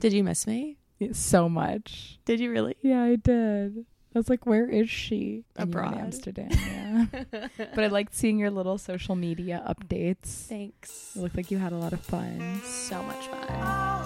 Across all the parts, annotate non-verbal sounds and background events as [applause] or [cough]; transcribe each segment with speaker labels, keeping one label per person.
Speaker 1: Did you miss me?
Speaker 2: so much.
Speaker 1: Did you really?
Speaker 2: Yeah, I did. I was like, where is she?
Speaker 1: Abroad.
Speaker 2: Amsterdam. Yeah. [laughs] but I liked seeing your little social media updates.
Speaker 1: Thanks.
Speaker 2: It looked like you had a lot of fun.
Speaker 1: So much fun.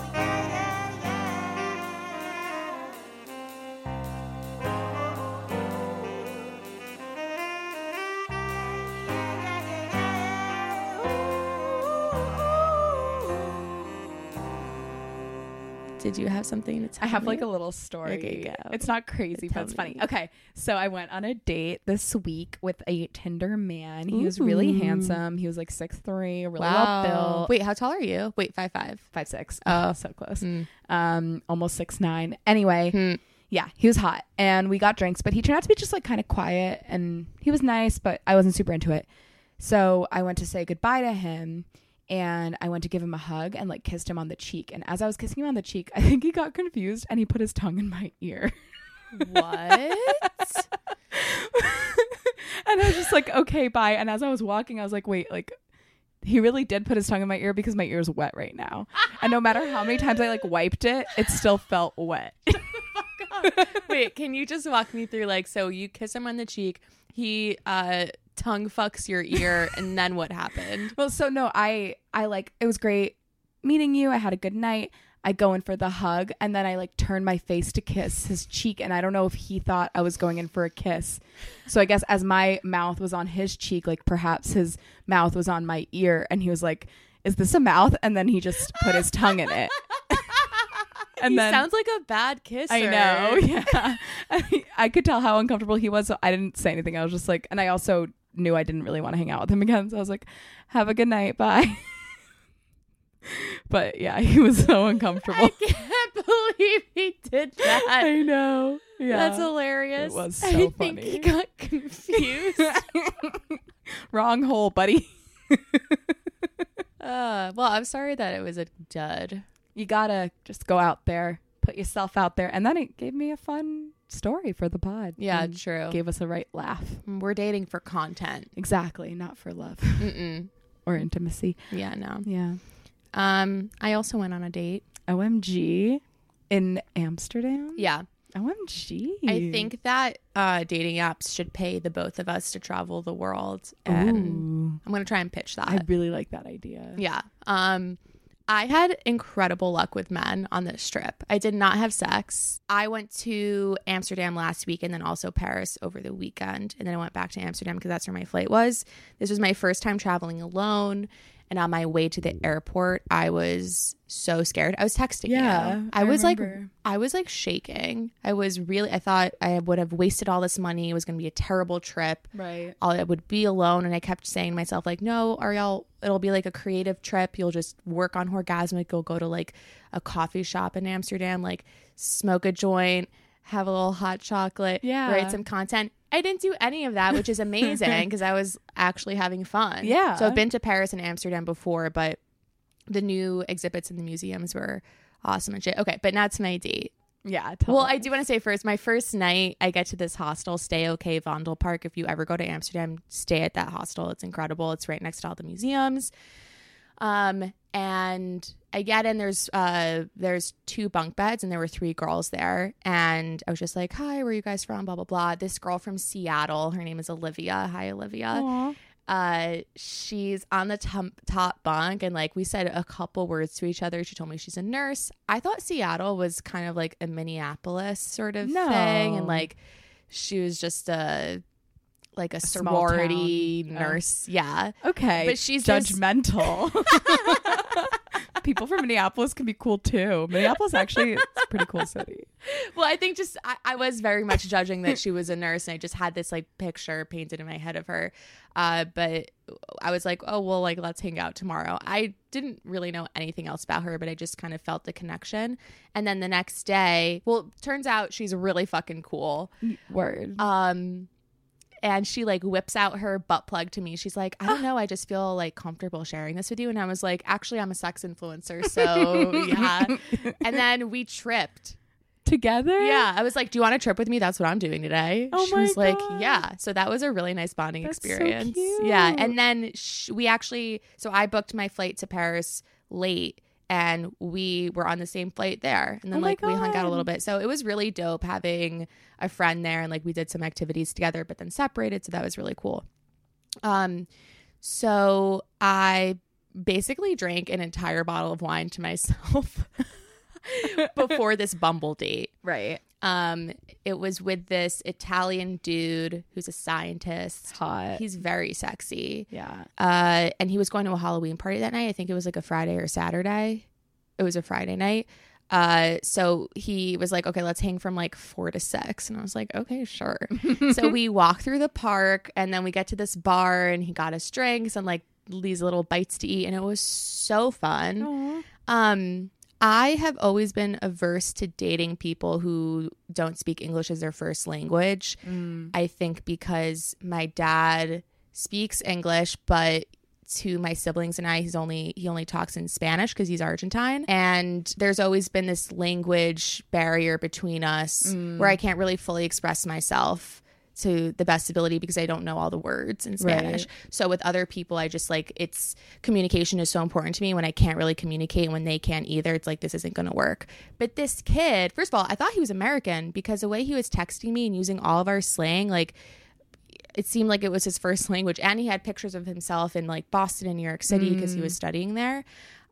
Speaker 1: Did you have something to tell
Speaker 2: I have
Speaker 1: me?
Speaker 2: like a little story.
Speaker 1: Okay, go.
Speaker 2: It's not crazy,
Speaker 1: Tell
Speaker 2: but it's funny.
Speaker 1: me.
Speaker 2: Okay, so I went on a date this week with a Tinder man. He was really handsome. He was like six three, really well
Speaker 1: wow.
Speaker 2: built.
Speaker 1: Wait, how tall are you? Wait, five five.
Speaker 2: five six.
Speaker 1: Oh. [laughs]
Speaker 2: so close.
Speaker 1: Mm.
Speaker 2: Um, almost six nine. Anyway,
Speaker 1: Hmm.
Speaker 2: yeah, he was hot, and we got drinks, but he turned out to be just like kind of quiet, and he was nice, but I wasn't super into it. So I went to say goodbye to him, and I went to give him a hug and like kissed him on the cheek. And as I was kissing him on the cheek, I think he got confused and he put his tongue in my ear.
Speaker 1: What? [laughs]
Speaker 2: and I was just like, okay, bye. And as I was walking, I was like, wait, like he really did put his tongue in my ear because my ear is wet right now. And no matter how many times I like wiped it, it still felt wet. [laughs]
Speaker 1: Wait, can you just walk me through like so you kiss him on the cheek, he uh tongue fucks your ear, [laughs] and then what happened?
Speaker 2: well, so no, I I like it was great meeting you. I had a good night. I go in for the hug and then I like turn my face to kiss his cheek and I don't know if he thought I was going in for a kiss. So I guess as my mouth was on his cheek, like perhaps his mouth was on my ear and he was like, "Is this a mouth?" and then he just put his tongue in it. [laughs] and
Speaker 1: he
Speaker 2: then
Speaker 1: sounds like a bad kisser.
Speaker 2: I know, [laughs] yeah. I, I could tell how uncomfortable he was, so I didn't say anything. I was just like, and I also knew I didn't really want to hang out with him again, so I was like, "Have a good night, bye." but yeah, he was so [laughs] uncomfortable.
Speaker 1: I can't believe he did that.
Speaker 2: I know. Yeah,
Speaker 1: That's hilarious.
Speaker 2: It was so
Speaker 1: I
Speaker 2: so
Speaker 1: think he got confused. [laughs]
Speaker 2: Wrong hole, buddy. [laughs]
Speaker 1: uh, well, I'm sorry that it was a dud.
Speaker 2: You gotta just go out there, put yourself out there, and then it gave me a fun story for the pod.
Speaker 1: Yeah, true.
Speaker 2: Gave us a right laugh.
Speaker 1: We're dating for content.
Speaker 2: Exactly, not for love
Speaker 1: Mm-mm. [laughs]
Speaker 2: or intimacy.
Speaker 1: Yeah, no.
Speaker 2: Yeah.
Speaker 1: Um, I also went on a date.
Speaker 2: OMG in Amsterdam.
Speaker 1: Yeah,
Speaker 2: OMG.
Speaker 1: I think that uh, dating apps should pay the both of us to travel the world, and
Speaker 2: Ooh,
Speaker 1: I'm gonna try and pitch that.
Speaker 2: I really like that idea.
Speaker 1: Yeah. Um I had incredible luck with men on this trip. I did not have sex. I went to Amsterdam last week and then also Paris over the weekend. And then I went back to Amsterdam because that's where my flight was. This was my first time traveling alone. And on my way to the mm. airport, I was so scared. I was texting
Speaker 2: Yeah,
Speaker 1: you. I,
Speaker 2: I
Speaker 1: was like. I was like shaking. I was really, I thought I would have wasted all this money. It was going to be a terrible trip.
Speaker 2: Right.
Speaker 1: I'll, I would be alone. And I kept saying to myself, like, no, Ariel, it'll be like a creative trip. You'll just work on Orgasmic. You'll go to like a coffee shop in Amsterdam, like smoke a joint, have a little hot chocolate,
Speaker 2: Yeah.
Speaker 1: write some content. I didn't do any of that, which is amazing [laughs] because I was actually having fun.
Speaker 2: Yeah.
Speaker 1: So I've been to Paris and Amsterdam before, but the new exhibits in the museums were awesome and shit. Okay, but now to my date.
Speaker 2: Yeah. Tell
Speaker 1: Well. I do want to say first, my first night, I get to this hostel, Stayokay Vondelpark. If you ever go to Amsterdam, stay at that hostel. It's incredible. It's right next to all the museums. Um, and I get in. There's uh, there's two bunk beds, and there were three girls there. And I was just like, "Hi, where are you guys from?" Blah blah blah. This girl from Seattle. Her name is Olivia. Hi, Olivia
Speaker 2: Aw.
Speaker 1: uh she's on the top, top bunk and like we said a couple words to each other she told me she's a nurse i thought seattle was kind of like a minneapolis sort of
Speaker 2: No.
Speaker 1: thing and like she was just a like a,
Speaker 2: small
Speaker 1: sorority.
Speaker 2: Oh.
Speaker 1: nurse yeah
Speaker 2: Okay.
Speaker 1: But she's
Speaker 2: judgmental. [laughs] [laughs] People from Minneapolis can be cool too. Minneapolis actually it's a pretty cool city.
Speaker 1: well i think just I, I was very much judging that she was a nurse and i just had this like picture painted in my head of her uh but i was like oh well like let's hang out tomorrow i didn't really know anything else about her but i just kind of felt the connection and then the next day well turns out she's really fucking cool
Speaker 2: Word.
Speaker 1: um and she like whips out her butt plug to me. She's like, I don't [laughs] know, I just feel like comfortable sharing this with you. And I was like, actually, I'm a sex influencer, [laughs] so yeah. And then we tripped.
Speaker 2: Together?
Speaker 1: Yeah, I was like, "Do you want to trip with me? That's what I'm doing today."
Speaker 2: Oh
Speaker 1: she
Speaker 2: my
Speaker 1: was like, "Yeah." So that was a really nice bonding
Speaker 2: That's so
Speaker 1: experience.
Speaker 2: cute.
Speaker 1: Yeah, and then sh- we actually, so I booked my flight to Paris late, and we were on the same flight there. And then
Speaker 2: Oh
Speaker 1: like we hung out a little bit. So it was really dope having a friend there and like we did some activities together, but then separated. So that was really cool. Um, so I basically drank an entire bottle of wine to myself [laughs] before this Bumble date. [laughs]
Speaker 2: Right.
Speaker 1: Um, it was with this Italian dude who's a scientist.
Speaker 2: Hot.
Speaker 1: He's very sexy.
Speaker 2: yeah.
Speaker 1: Uh, and he was going to a Halloween party that night. I think it was like a Friday or Saturday. It was a Friday night. Uh, so he was like, okay, let's hang from like four to six. And I was like, okay, sure. [laughs] so we walk through the park and then we get to this bar and he got us drinks and like these little bites to eat. And it was so fun.
Speaker 2: Aw.
Speaker 1: Um, I have always been averse to dating people who don't speak English as their first language.
Speaker 2: Mm.
Speaker 1: I think because my dad speaks English, but to my siblings and I, he's only he only talks in Spanish because he's Argentine, and there's always been this language barrier between us where I can't really fully express myself to the best ability because I don't know all the words in Spanish. So with other people, I just like it's communication is so important to me. When I can't really communicate, when they can't either, it's like this isn't going to work. But this kid, first of all, I thought he was American because the way he was texting me and using all of our slang, like it seemed like it was his first [laughs] language and he had pictures of himself in like boston and new york city because he was studying there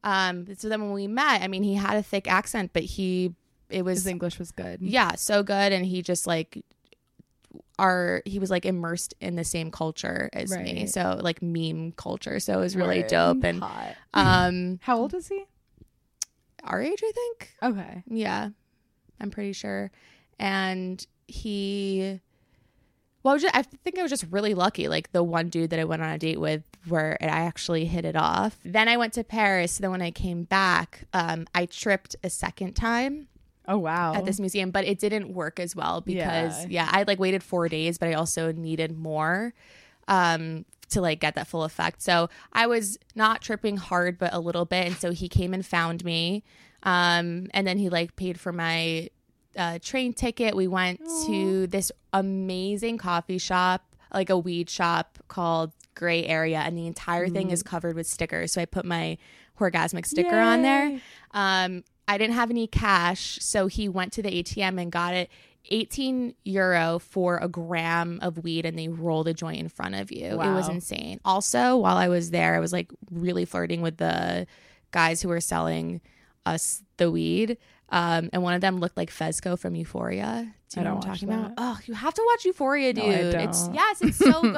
Speaker 1: um so then when we met i mean he had a thick accent but he it was
Speaker 2: His English was good.
Speaker 1: yeah so good and he just like our he was like immersed in the same culture as me so like meme culture so it was really
Speaker 2: Word.
Speaker 1: dope and
Speaker 2: Hot.
Speaker 1: um [clears throat]
Speaker 2: How old is he?
Speaker 1: our age i think
Speaker 2: Okay.
Speaker 1: Yeah, I'm pretty sure. And he, well, I, was ju- I think I was just really lucky. Like the one dude that I went on a date with, where I actually hit it off. Then I went to Paris. Then when I came back, um, I tripped a second time
Speaker 2: Oh wow.
Speaker 1: at this museum, but it didn't work as well because yeah, I like waited four days, but I also needed more um to like get that full effect. So I was not tripping hard, but a little bit. And so he came and found me. Um and then he like paid for my uh train ticket. We went to this amazing coffee shop, like a weed shop called Grey Area, and the entire thing is covered with stickers. So I put my orgasmic sticker on there. Um, I didn't have any cash, so he went to the ATM and got it 18 euro for a gram of weed and they roll the joint in front of you. It was insane. Also, while I was there, I was like really flirting with the guys who were selling us the weed. Um, and one of them looked like Fezco from Euphoria. Do you
Speaker 2: I
Speaker 1: know what I'm talking
Speaker 2: that.
Speaker 1: about? Oh, you have to watch Euphoria, dude.
Speaker 2: No,
Speaker 1: It's yes, it's so [laughs] good.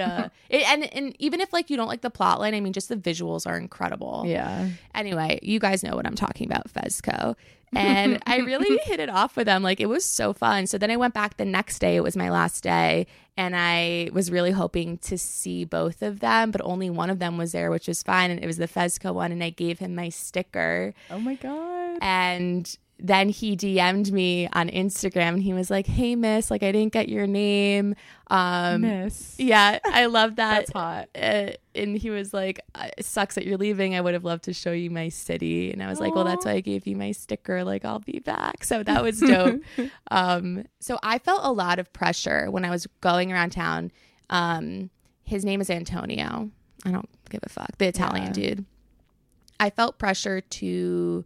Speaker 1: Uh, it, and and even if like you don't like the plot line, I mean, just the visuals are incredible.
Speaker 2: Yeah.
Speaker 1: Anyway, you guys know what I'm talking about, Fezco. [laughs] And I really hit it off with them. Like it was so fun. So then I went back the next day. It was my last day. And I was really hoping to see both of them, but only one of them was there, which was fine. And it was the Fezco one. And I gave him my sticker.
Speaker 2: Oh my god.
Speaker 1: And then he DM'd me on Instagram and he was like, Hey, miss, like I didn't get your name. Um,
Speaker 2: Miss.
Speaker 1: yeah, I love [laughs] that
Speaker 2: That's hot.
Speaker 1: uh, and he was like, "Uh, "It sucks that you're leaving. I would have loved to show you my city." And I was like, "Well, that's why I gave you my sticker. Like, I'll be back." So that was [laughs] dope. um, so I felt a lot of pressure when I was going around town. Um, his name is Antonio. I don't give a fuck. The Italian
Speaker 2: Yeah.
Speaker 1: dude. I felt pressure to,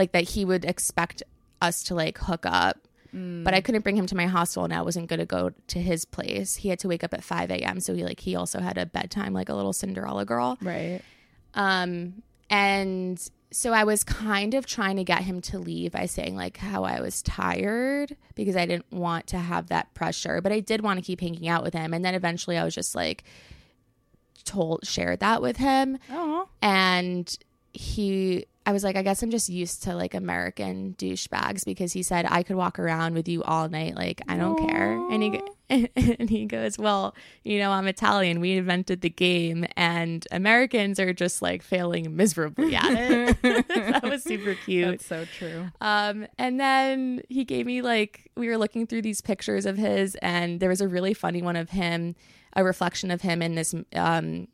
Speaker 1: like, that he would expect us to like hook up but I couldn't bring him to my hostel and I wasn't going to go to his place. He had to wake up at 5 a.m. So he like, he also had a bedtime, like a little Cinderella girl.
Speaker 2: Right.
Speaker 1: Um, and so I was kind of trying to get him to leave by saying like how I was tired because I didn't want to have that pressure, but I did want to keep hanging out with him. And then eventually I was just like told, shared that with him
Speaker 2: Oh.
Speaker 1: and he I was like, I guess I'm just used to like American douchebags because he said I could walk around with you all night, like I don't care. And he [laughs] and he goes, well, you know, I'm Italian. We invented the game, and Americans are just like failing miserably at it. [laughs] that was super cute.
Speaker 2: That's so true.
Speaker 1: Um, and then he gave me like we were looking through these pictures of his, and there was a really funny one of him, a reflection of him in this um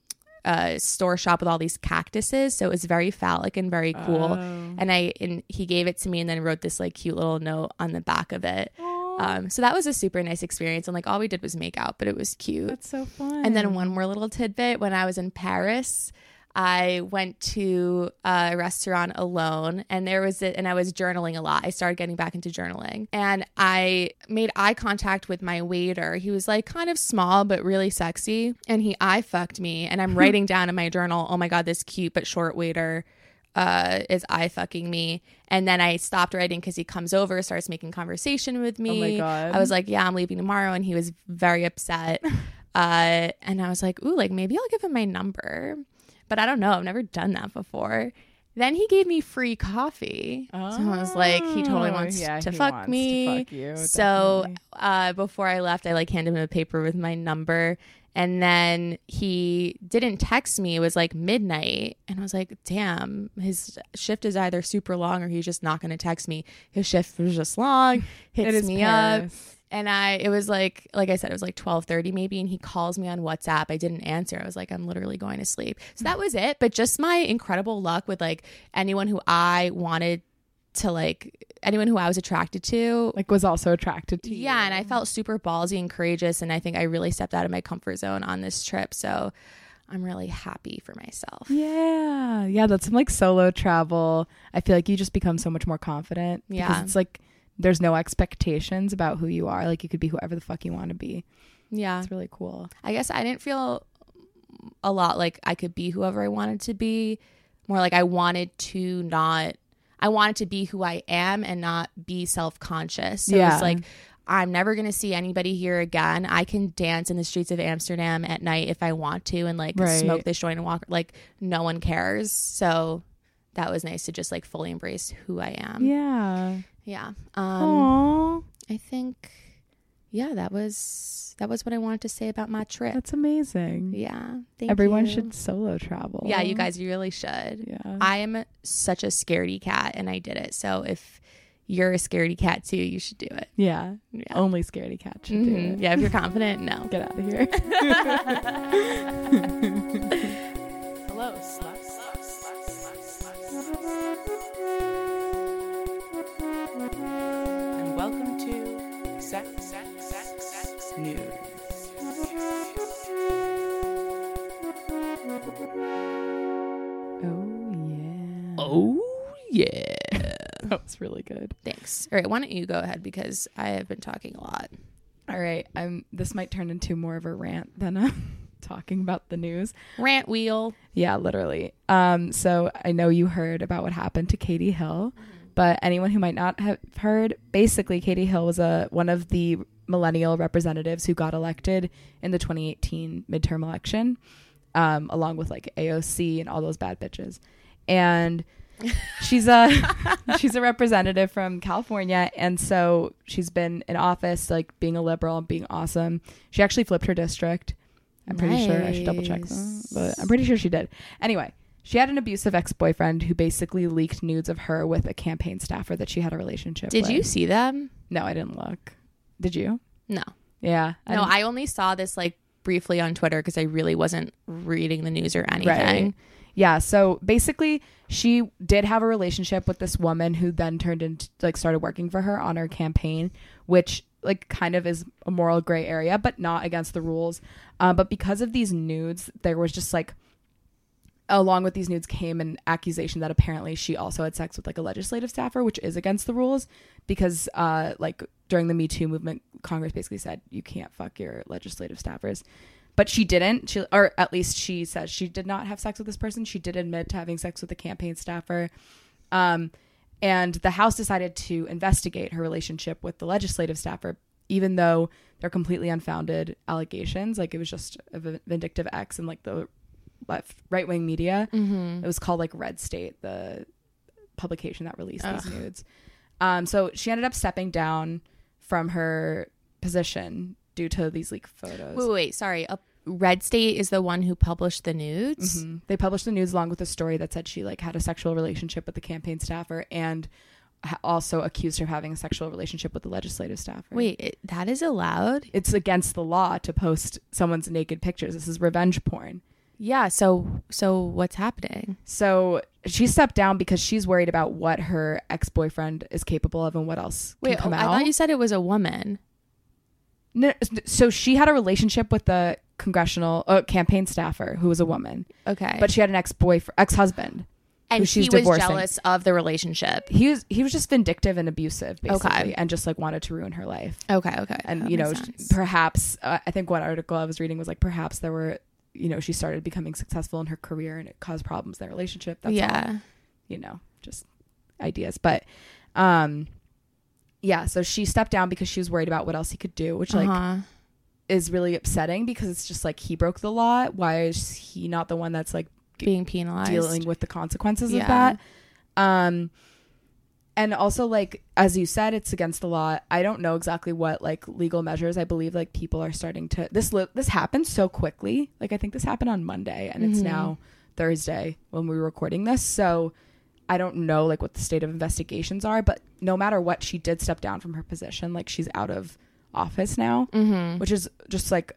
Speaker 1: uh store shop with all these cactuses. So it was very phallic and very cool.
Speaker 2: Oh.
Speaker 1: And I and he gave it to me and then wrote this like cute little note on the back of it. Um, so that was a super nice experience. And like all we did was make out, but it was cute.
Speaker 2: that's so fun.
Speaker 1: And then one more little tidbit when I was in Paris, I went to a restaurant alone and there was it and I was journaling a lot. I started getting back into journaling and I made eye contact with my waiter. He was like kind of small but really sexy and he eye fucked me and I'm [laughs] writing down in my journal, "Oh my god, this cute but short waiter uh, is eye fucking me. And then I stopped writing because he comes over, starts making conversation with me.
Speaker 2: Oh my God.
Speaker 1: I was like, yeah, I'm leaving tomorrow. And he was very upset. [laughs] uh, and I was like, ooh, like maybe I'll give him my number. But I don't know. I've never done that before. Then he gave me free coffee. so I was like, he totally
Speaker 2: Oh,
Speaker 1: wants
Speaker 2: yeah,
Speaker 1: to fuck
Speaker 2: wants to
Speaker 1: me.
Speaker 2: fuck you,
Speaker 1: so uh, before I left, I like handed him a paper with my number. And then he didn't text me. It was like midnight. And I was like, damn, his shift is either super long or he's just not going to text me. His shift was just long, [laughs] hits me up. And I, it was like, like I said, it was like twelve thirty maybe, and he calls me on WhatsApp. I didn't answer. I was like, I'm literally going to sleep. So that was it. But just my incredible luck with like anyone who I wanted to like, anyone who I was attracted to.
Speaker 2: Like was also attracted to you.
Speaker 1: yeah, and I felt super ballsy and courageous, and I think I really stepped out of my comfort zone on this trip. So I'm really happy for myself.
Speaker 2: Yeah, yeah, that's some like solo travel. I feel like you just become so much more confident. because
Speaker 1: Yeah.
Speaker 2: it's like there's no expectations about who you are. Like you could be whoever the fuck you want to be.
Speaker 1: Yeah,
Speaker 2: It's really cool.
Speaker 1: I guess I didn't feel a lot like I could be whoever I wanted to be. More like I wanted to not, I wanted to be who I am and not be self conscious. So
Speaker 2: Yeah.
Speaker 1: it's like, I'm never going to see anybody here again. I can dance in the streets of Amsterdam at night if I want to and like
Speaker 2: Right.
Speaker 1: smoke this joint and walk. Like, no one cares. So that was nice to just like fully embrace who I am.
Speaker 2: Yeah.
Speaker 1: Yeah. Um,
Speaker 2: Aww,
Speaker 1: I think, yeah, that was, that was what I wanted to say about my trip.
Speaker 2: that's amazing.
Speaker 1: Yeah. Thank
Speaker 2: Everyone
Speaker 1: you.
Speaker 2: should solo travel.
Speaker 1: Yeah, you guys, you really should.
Speaker 2: Yeah.
Speaker 1: I am such a scaredy cat and I did it. So if you're a scaredy cat too, you should do it.
Speaker 2: yeah.
Speaker 1: Yeah.
Speaker 2: Only scaredy cat should do
Speaker 1: Mhm.
Speaker 2: it.
Speaker 1: Yeah, if you're confident, no. [laughs]
Speaker 2: Get out of here. [laughs] [laughs]
Speaker 3: Sex, News.
Speaker 2: oh yeah.
Speaker 3: Oh [laughs] yeah.
Speaker 2: that was really good.
Speaker 1: Thanks. All right, why don't you go ahead because I have been talking a lot.
Speaker 2: All right. I'm. This might turn into more of a rant than a [laughs] talking about the news.
Speaker 1: Rant wheel.
Speaker 2: Yeah, literally. Um, so I know you heard about what happened to Katie Hill, but anyone who might not have heard, basically Katie Hill was a one of the millennial representatives who got elected in the 2018 midterm election, um, along with like AOC and all those bad bitches. And she's a [laughs] she's a representative from California, and so she's been in office, like being a liberal and being awesome. She actually flipped her district. I'm pretty sure I should double check, that, but I'm pretty sure she did. Anyway, she had an abusive ex boyfriend who basically leaked nudes of her with a campaign staffer that she had a relationship.
Speaker 1: Did
Speaker 2: with.
Speaker 1: you see them?
Speaker 2: No, I didn't look. Did you?
Speaker 1: No.
Speaker 2: Yeah.
Speaker 1: no,
Speaker 2: didn't-
Speaker 1: I only saw this like briefly on Twitter because I really wasn't reading the news or anything. Right.
Speaker 2: Yeah, so basically she did have a relationship with this woman who then turned into like started working for her on her campaign, which like kind of is a moral gray area, but not against the rules. Uh, but because of these nudes, there was just like along with these nudes came an accusation that apparently she also had sex with like a legislative staffer, which is against the rules because uh like during the Me Too movement, Congress basically said you can't fuck your legislative staffers. But she didn't. She or at least she says she did not have sex with this person. She did admit to having sex with a campaign staffer. Um and the House decided to investigate her relationship with the legislative staffer, even though they're completely unfounded allegations. Like it was just a vindictive ex and like the right wing media.
Speaker 1: Mm-hmm.
Speaker 2: It was called like Red State, the publication that released these nudes. Um, so she ended up stepping down from her position due to these leaked photos.
Speaker 1: Wait, wait, wait, sorry. Uh, Red State is the one who published the nudes.
Speaker 2: Mhm. They published the nudes along with a story that said she like had a sexual relationship with the campaign staffer and ha- also accused her of having a sexual relationship with the legislative staffer.
Speaker 1: Wait, it, that is allowed?
Speaker 2: it's against the law to post someone's naked pictures. This is revenge porn.
Speaker 1: Yeah. So, so what's happening?
Speaker 2: So she stepped down because she's worried about what her ex boyfriend is capable of and what else can
Speaker 1: Wait,
Speaker 2: come
Speaker 1: oh,
Speaker 2: out.
Speaker 1: I thought you said it was a woman.
Speaker 2: No, so she had a relationship with the congressional uh, campaign staffer who was a woman,
Speaker 1: Okay.
Speaker 2: but she had an ex boyfriend, ex husband.
Speaker 1: and
Speaker 2: who
Speaker 1: he was
Speaker 2: divorcing.
Speaker 1: jealous of the relationship.
Speaker 2: He was he was just vindictive and abusive, basically,
Speaker 1: Okay.
Speaker 2: and just like wanted to ruin her life.
Speaker 1: Okay. Okay.
Speaker 2: And
Speaker 1: that
Speaker 2: you know,
Speaker 1: sense.
Speaker 2: perhaps uh, I think one article I was reading was like perhaps there were, you know, she started becoming successful in her career and it caused problems in their relationship. That's all
Speaker 1: yeah.
Speaker 2: you know, just ideas. But um yeah, so she stepped down because she was worried about what else he could do, which like
Speaker 1: Uh-huh.
Speaker 2: is really upsetting because it's just like he broke the law. Why is he not the one that's like
Speaker 1: being penalized.
Speaker 2: dealing with the consequences
Speaker 1: Yeah.
Speaker 2: of that? Um and also like as you said it's against the law. I don't know exactly what like legal measures. I believe like people are starting to this li- this happened so quickly. Like I think this happened on Monday and it's
Speaker 1: Mhm.
Speaker 2: now Thursday when we're recording this. So I don't know like what the state of investigations are, but no matter what, she did step down from her position. Like she's out of office now,
Speaker 1: Mm-hmm.
Speaker 2: which is just like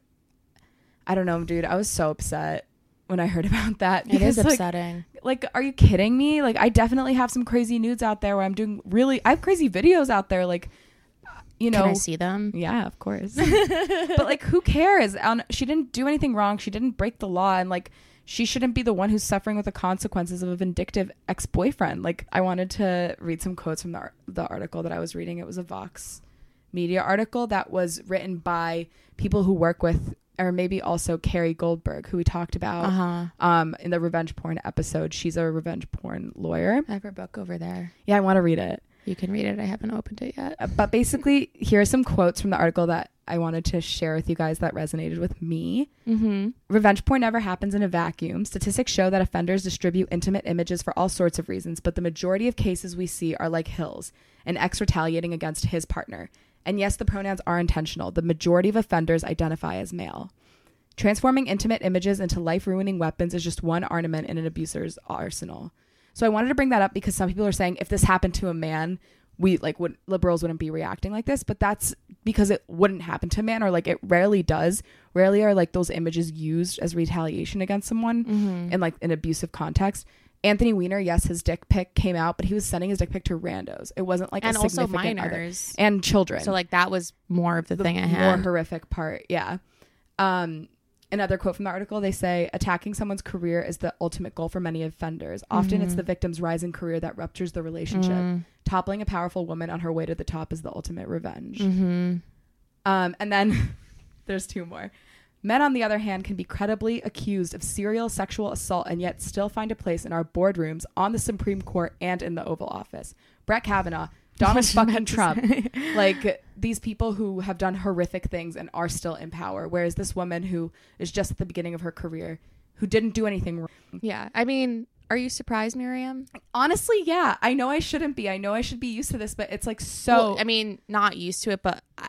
Speaker 2: I don't know, dude. I was so upset when I heard [laughs] about that
Speaker 1: It is upsetting.
Speaker 2: like, are you kidding me? Like, I definitely have some crazy nudes out there where I'm doing really. I have crazy videos out there, like, you know.
Speaker 1: Can I see them?
Speaker 2: Yeah, of course. [laughs] but like, who cares? Um, she didn't do anything wrong. She didn't break the law, and like, she shouldn't be the one who's suffering with the consequences of a vindictive ex-boyfriend. Like, I wanted to read some quotes from the ar- the article that I was reading. It was a Vox Media article that was written by people who work with, or maybe also Carrie Goldberg, who we talked about
Speaker 1: Uh huh.
Speaker 2: um, in the revenge porn episode. She's a revenge porn lawyer.
Speaker 1: I have her book over there.
Speaker 2: Yeah, I want to read it.
Speaker 1: You can read it. I haven't opened it yet.
Speaker 2: But basically, here are some quotes from the article that I wanted to share with you guys that resonated with me.
Speaker 1: Mm-hmm.
Speaker 2: Revenge porn never happens in a vacuum. Statistics show that offenders distribute intimate images for all sorts of reasons, but the majority of cases we see are like Hills, an ex retaliating against his partner. And yes, the pronouns are intentional. The majority of offenders identify as male. Transforming intimate images into life ruining weapons is just one ornament in an abuser's arsenal. So I wanted to bring that up because some people are saying if this happened to a man, we like would liberals wouldn't be reacting like this, but that's because it wouldn't happen to a man or like it rarely does. Rarely are like those images used as retaliation against someone
Speaker 1: Mm-hmm.
Speaker 2: in like an abusive context. Anthony Weiner, yes, his dick pic came out, but he was sending his dick pic to randos. It wasn't like
Speaker 1: and
Speaker 2: a
Speaker 1: also
Speaker 2: significant other.
Speaker 1: minors.
Speaker 2: and children.
Speaker 1: So like that was more of the,
Speaker 2: the
Speaker 1: thing at
Speaker 2: more horrific part. Yeah. Um, another quote from the article: They say attacking someone's career is the ultimate goal for many offenders. Often, it's
Speaker 1: Mhm.
Speaker 2: the victim's rising career that ruptures the relationship.
Speaker 1: Mm.
Speaker 2: Toppling a powerful woman on her way to the top is the ultimate revenge.
Speaker 1: Mm-hmm.
Speaker 2: Um, and then [laughs] there's two more. Men, on the other hand, can be credibly accused of serial sexual assault and yet still find a place in our boardrooms, on the Supreme Court, and in the Oval Office. Brett Kavanaugh, Donald [laughs] fucking Trump, [laughs] like these people who have done horrific things and are still in power. Whereas this woman who is just at the beginning of her career, who didn't do anything wrong.
Speaker 1: Yeah. I mean, are you surprised, Miriam?
Speaker 2: Honestly, yeah, I know I shouldn't be. I know I should be used to this, but it's like so.
Speaker 1: Well, I mean, not used to it, but I,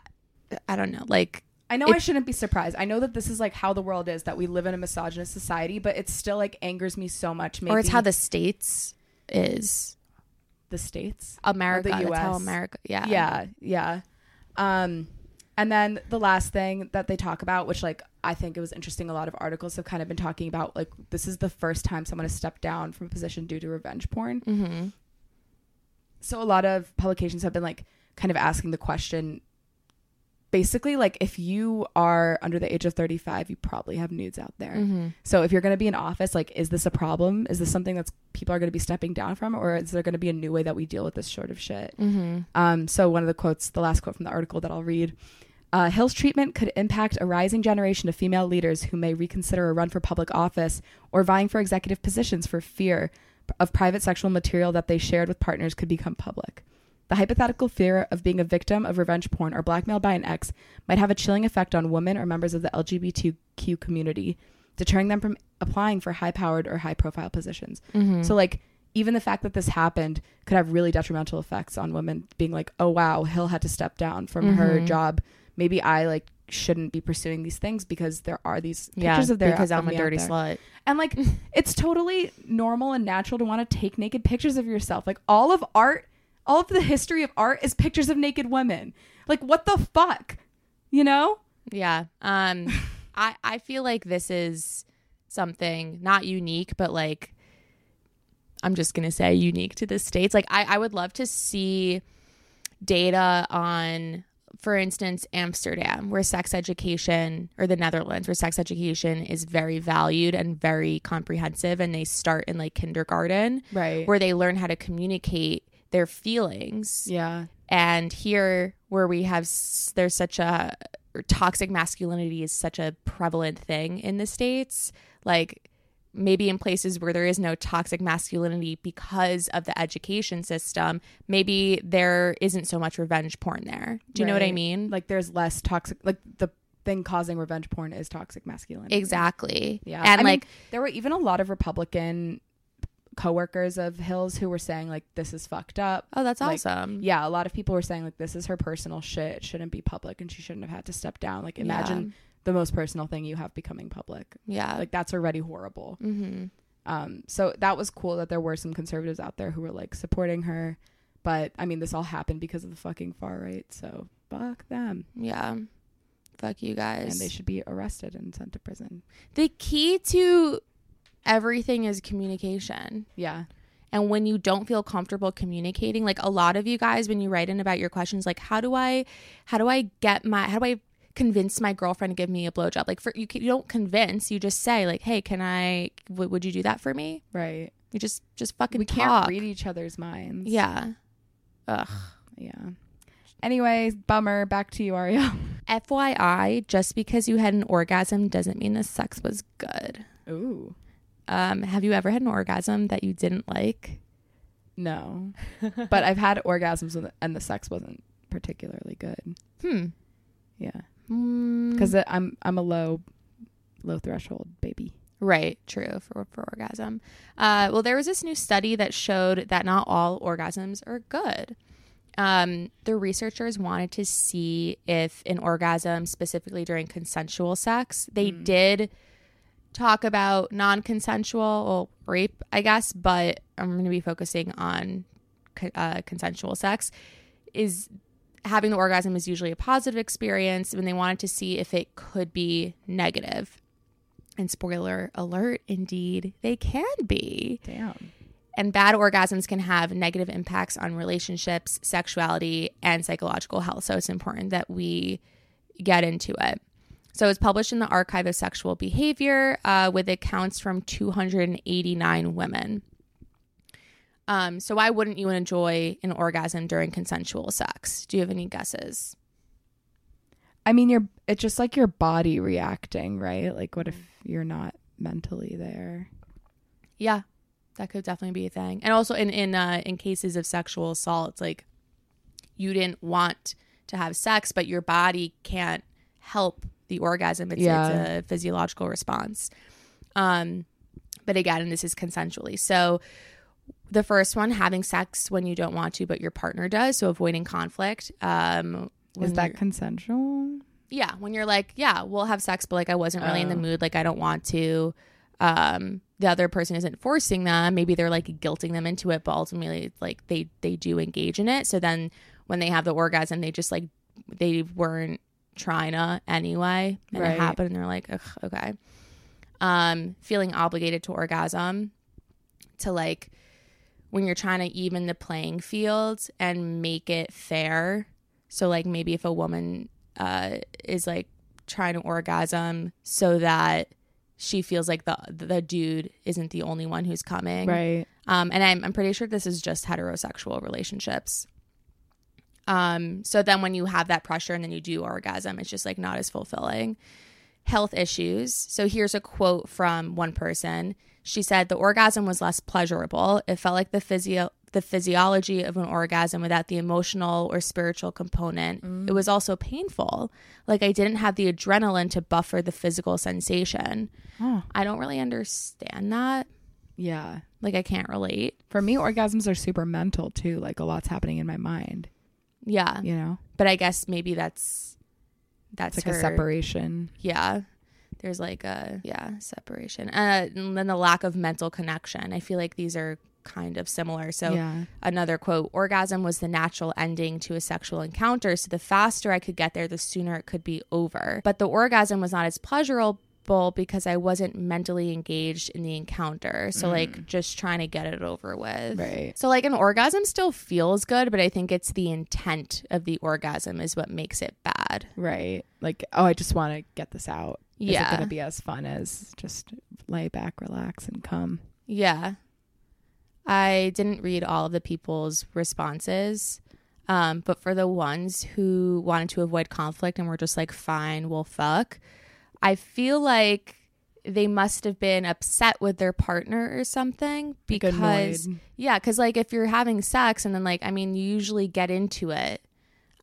Speaker 1: I don't know. Like,
Speaker 2: I know I shouldn't be surprised. I know that this is like how the world is, that we live in a misogynist society, but it still like angers me so much. Maybe
Speaker 1: or it's how the states is
Speaker 2: the states,
Speaker 1: America. That's how
Speaker 2: US.
Speaker 1: America. Yeah.
Speaker 2: yeah, yeah. Um, and then the last thing that they talk about, which like I think it was interesting, a lot of articles have kind of been talking about like this is the first time someone has stepped down from a position due to revenge porn.
Speaker 1: Mm-hmm.
Speaker 2: So a lot of publications have been like kind of asking the question basically like if you are under the age of 35 you probably have nudes out there
Speaker 1: Mm-hmm.
Speaker 2: So if you're going to be in office, like, is this a problem? Is this something that's people are going to be stepping down from, or is there going to be a new way that we deal with this sort of shit?
Speaker 1: Mm-hmm.
Speaker 2: Um, so one of the quotes, the last quote from the article that I'll read. Uh, Hill's treatment could impact a rising generation of female leaders who may reconsider a run for public office or vying for executive positions for fear of private sexual material that they shared with partners could become public. The hypothetical fear of being a victim of revenge porn or blackmailed by an ex might have a chilling effect on women or members of the LGBTQ community, deterring them from applying for high powered or high profile positions.
Speaker 1: Mm-hmm.
Speaker 2: So, like, even the fact that this happened could have really detrimental effects on women being like, oh, wow, Hill had to step down from her
Speaker 1: Mhm.
Speaker 2: job. Maybe I, like, shouldn't be pursuing these things because there are these pictures
Speaker 1: yeah,
Speaker 2: of their
Speaker 1: because I'm a dirty slut.
Speaker 2: And like [laughs] it's totally normal and natural to want to take naked pictures of yourself. Like all of art, all of the history of art is pictures of naked women. Like what the fuck? You know?
Speaker 1: Yeah. Um [laughs] I I feel like this is something not unique, but like I'm just gonna say unique to the states. Like I, I would love to see data on for instance, Amsterdam, where sex education, or the Netherlands, where sex education is very valued and very comprehensive, and they start in like kindergarten,
Speaker 2: Right.
Speaker 1: where they learn how to communicate their feelings.
Speaker 2: yeah.
Speaker 1: And here, where we have, there's such a toxic masculinity is such a prevalent thing in the States. Like, maybe in places where there is no toxic masculinity because of the education system, maybe there isn't so much revenge porn there. Do you know what I mean?
Speaker 2: Like there's less toxic. Like the thing causing revenge porn is toxic masculinity.
Speaker 1: exactly.
Speaker 2: Yeah.
Speaker 1: And
Speaker 2: I mean,
Speaker 1: like,
Speaker 2: there were even a lot of Republican coworkers of Hills who were saying like this is fucked up.
Speaker 1: oh, that's
Speaker 2: like,
Speaker 1: awesome.
Speaker 2: Yeah, a lot of people were saying like this is her personal shit. It shouldn't be public and she shouldn't have had to step down. Like imagine the most personal thing you have becoming public.
Speaker 1: Yeah.
Speaker 2: Like that's already horrible.
Speaker 1: mm-hmm.
Speaker 2: Um so that was cool that there were some conservatives out there who were like supporting her. But I mean this all happened because of the fucking far right. So fuck them.
Speaker 1: Yeah. Fuck you guys.
Speaker 2: And they should be arrested and sent to prison.
Speaker 1: the key to everything is communication.
Speaker 2: Yeah.
Speaker 1: And when you don't feel comfortable communicating, like a lot of you guys, when you write in about your questions, like how do I, how do I get my, how do I convince my girlfriend to give me a blowjob? Like for you, you don't convince, you just say like, hey, can I? W- would you do that for me?
Speaker 2: Right.
Speaker 1: You just just fucking
Speaker 2: we
Speaker 1: talk.
Speaker 2: can't read each other's minds.
Speaker 1: Yeah. Ugh.
Speaker 2: Yeah. Anyways, bummer. Back to you, Ariel.
Speaker 1: FYI, just because you had an orgasm doesn't mean the sex was good.
Speaker 2: Ooh.
Speaker 1: Um, have you ever had an orgasm that you didn't like?
Speaker 2: No. [laughs] but I've had orgasms with, and the sex wasn't particularly good.
Speaker 1: Hmm.
Speaker 2: Yeah.
Speaker 1: Mm.
Speaker 2: Because I'm I'm a low low threshold baby.
Speaker 1: Right, true for for orgasm. Uh, well, there was this new study that showed that not all orgasms are good. Um, the researchers wanted to see if an orgasm, specifically during consensual sex, they did talk about non-consensual well, rape, I guess, but I'm going to be focusing on uh, consensual sex. Is having the orgasm is usually a positive experience, and they wanted to see if it could be negative. And spoiler alert, indeed, they can be.
Speaker 2: Damn.
Speaker 1: And bad orgasms can have negative impacts on relationships, sexuality, and psychological health. So it's important that we get into it. So it's published in the Archive of Sexual Behavior uh, with accounts from 289 women. Um, so why wouldn't you enjoy an orgasm during consensual sex? Do you have any guesses?
Speaker 2: I mean, you're it's just like your body reacting, right? Like, what if you're not mentally there?
Speaker 1: Yeah, that could definitely be a thing. And also in in uh, in cases of sexual assault, it's like you didn't want to have sex, but your body can't help the orgasm. It's,
Speaker 2: Yeah.
Speaker 1: it's a physiological response. Um, but again, this is consensually. So the first one, having sex when you don't want to, but your partner does, so avoiding conflict. Um,
Speaker 2: Is that consensual?
Speaker 1: yeah when you're like yeah we'll have sex but like i wasn't really in the
Speaker 2: Oh.
Speaker 1: mood like i don't want to um the other person isn't forcing them maybe they're like guilting them into it but ultimately like they they do engage in it so then when they have the orgasm they just like they weren't trying to anyway and
Speaker 2: Right.
Speaker 1: it happened and they're like Ugh, okay um feeling obligated to orgasm to like when you're trying to even the playing field and make it fair so like maybe if a woman uh, is like trying to orgasm so that she feels like the the dude isn't the only one who's coming.
Speaker 2: Right.
Speaker 1: Um, and I'm I'm pretty sure this is just heterosexual relationships. Um, so then when you have that pressure and then you do orgasm, it's just like not as fulfilling. Health issues. So here's a quote from one person. She said the orgasm was less pleasurable. It felt like the physio the physiology of an orgasm without the emotional or spiritual component. It was also painful. Like I didn't have the adrenaline to buffer the physical sensation. I don't really understand that.
Speaker 2: Yeah.
Speaker 1: Like I can't relate.
Speaker 2: For me, orgasms are super mental too. Like a lot's happening in my mind.
Speaker 1: Yeah.
Speaker 2: You know,
Speaker 1: But I guess maybe that's that's
Speaker 2: it's like
Speaker 1: her,
Speaker 2: a separation.
Speaker 1: Yeah. There's like a yeah, separation. Uh, and then the lack of mental connection. I feel like these are kind of similar. So
Speaker 2: yeah.
Speaker 1: another quote, orgasm was the natural ending to a sexual encounter, so the faster I could get there, the sooner it could be over. But the orgasm was not as pleasurable because I wasn't mentally engaged in the encounter. So like just trying to get it over with.
Speaker 2: Right.
Speaker 1: So like an orgasm still feels good, but I think it's the intent of the orgasm is what makes it bad.
Speaker 2: Right. Like, oh, I just want to get this out. Yeah. Is it going to be as fun as just lay back, relax, and come?
Speaker 1: Yeah. I didn't read all of the people's responses. Um, but for the ones who wanted to avoid conflict and were just like, fine, we'll fuck, I feel like they must have been upset with their partner or something because
Speaker 2: annoyed.
Speaker 1: yeah, because like if you're having sex and then like I mean you usually get into it,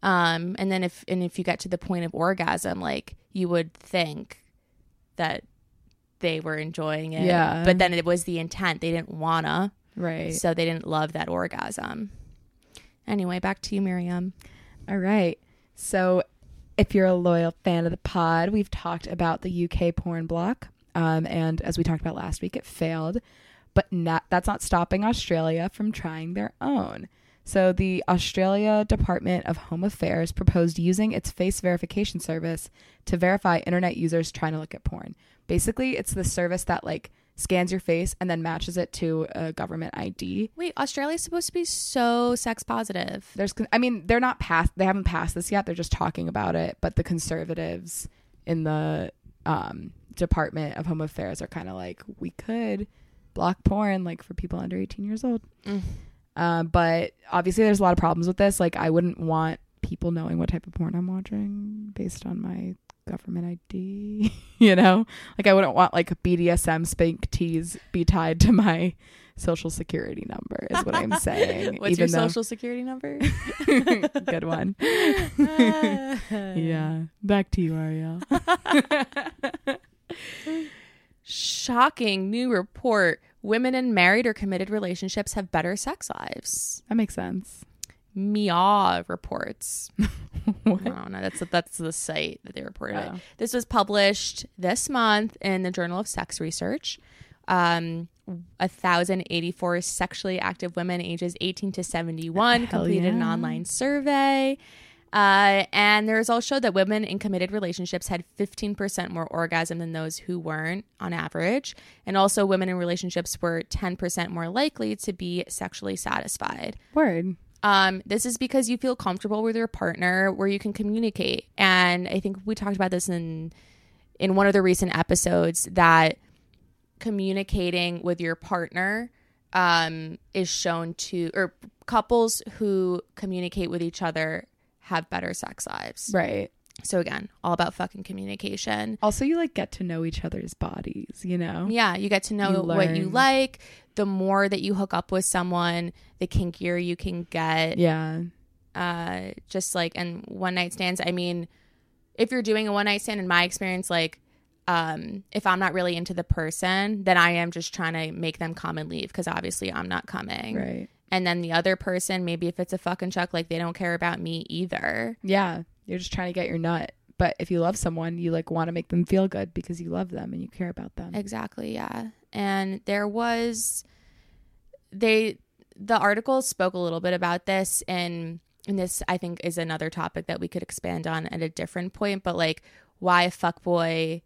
Speaker 1: um, and then if and if you get to the point of orgasm, like you would think that they were enjoying it,
Speaker 2: Yeah.
Speaker 1: But then it was the intent; they didn't wanna,
Speaker 2: Right.
Speaker 1: so they didn't love that orgasm. Anyway, back to you, Miriam.
Speaker 2: All right. So, if you're a loyal fan of the pod, we've talked about the UK porn block. Um, and as we talked about last week, it failed. But not, that's not stopping Australia from trying their own. So, the Australia Department of Home Affairs proposed using its face verification service to verify internet users trying to look at porn. Basically, it's the service that like scans your face and then matches it to a government ID.
Speaker 1: Wait, Australia's supposed to be so sex positive.
Speaker 2: there's i mean they're not passed they haven't passed this yet they're just talking about it but the conservatives in the um department of home affairs are kind of like we could block porn like for people under 18 years old
Speaker 1: Mm.
Speaker 2: um but obviously there's a lot of problems with this like i wouldn't want people knowing what type of porn i'm watching based on my government id [laughs] you know like i wouldn't want like bdsm spank tees be tied to my social security number is what i'm saying [laughs]
Speaker 1: What's
Speaker 2: even
Speaker 1: your
Speaker 2: though
Speaker 1: social security number? [laughs]
Speaker 2: Good one. yeah. Back to you, Ariel.
Speaker 1: Shocking new report. Women in married or committed relationships have better sex lives.
Speaker 2: That makes sense.
Speaker 1: Meow reports. [laughs]
Speaker 2: What?
Speaker 1: I don't know. That's that's the site that they reported it.
Speaker 2: Oh.
Speaker 1: This was published this month in the Journal of Sex Research. Um, 1,084 sexually active women ages 18 to 71
Speaker 2: Hell
Speaker 1: completed an online survey. Uh, and the results showed that women in committed relationships had 15% more orgasm than those who weren't on average. And also, women in relationships were 10% more likely to be sexually satisfied.
Speaker 2: Word.
Speaker 1: Um, this is because you feel comfortable with your partner where you can communicate. And I think we talked about this in in one of the recent episodes that communicating with your partner um, is shown to or couples who communicate with each other have better sex lives.
Speaker 2: Right.
Speaker 1: So again, all about fucking communication.
Speaker 2: Also, you like get to know each other's bodies, you know?
Speaker 1: Yeah, you get to know
Speaker 2: You
Speaker 1: what you like. The more that you hook up with someone, the kinkier you can get.
Speaker 2: Yeah.
Speaker 1: uh just like and one night stands i mean if you're doing a one night stand in my experience like um if i'm not really into the person then i am just trying to make them come and leave because obviously i'm not coming
Speaker 2: Right.
Speaker 1: and then the other person maybe if it's a fucking chuck like they don't care about me either
Speaker 2: Yeah. You're just trying to get your nut. But if you love someone, you like want to make them feel good because you love them and you care about them.
Speaker 1: exactly yeah and there was they the article spoke a little bit about this and and this i think is another topic that we could expand on at a different point but like why a fuckboy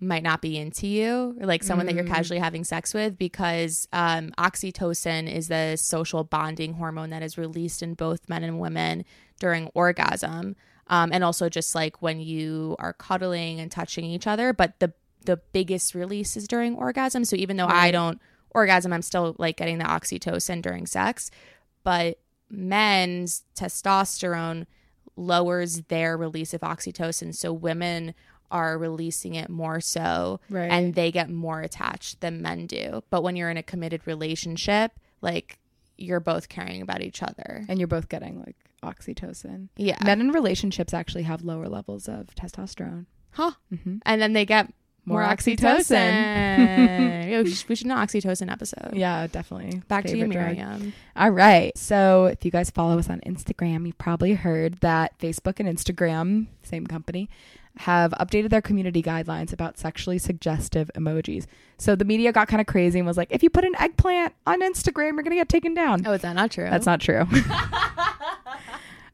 Speaker 1: might not be into you or like someone that you're
Speaker 2: Mm.
Speaker 1: casually having sex with because um, oxytocin is the social bonding hormone that is released in both men and women during orgasm um, and also just like when you are cuddling and touching each other but the the biggest release is during orgasm. So even though i don't orgasm i'm still like getting the oxytocin during sex. But men's testosterone lowers their release of oxytocin. So women are releasing it more so
Speaker 2: Right.
Speaker 1: and they get more attached than men do. But when you're in a committed relationship like you're both caring about each other.
Speaker 2: And you're both getting like oxytocin.
Speaker 1: yeah
Speaker 2: Men in relationships actually have lower levels of testosterone.
Speaker 1: huh
Speaker 2: Mm-hmm.
Speaker 1: and then they get more,
Speaker 2: More
Speaker 1: oxytocin,
Speaker 2: oxytocin. [laughs]
Speaker 1: We, should, should know oxytocin episode
Speaker 2: Yeah, definitely.
Speaker 1: back to you
Speaker 2: Favorite drug.
Speaker 1: miriam
Speaker 2: All right. So if you guys follow us on Instagram, you've probably heard that Facebook and Instagram, same company, have updated their community guidelines about sexually suggestive emojis. So the media got kind of crazy and was like, if you put an eggplant on Instagram, you're going to get taken down.
Speaker 1: oh is that not true
Speaker 2: That's not true. [laughs]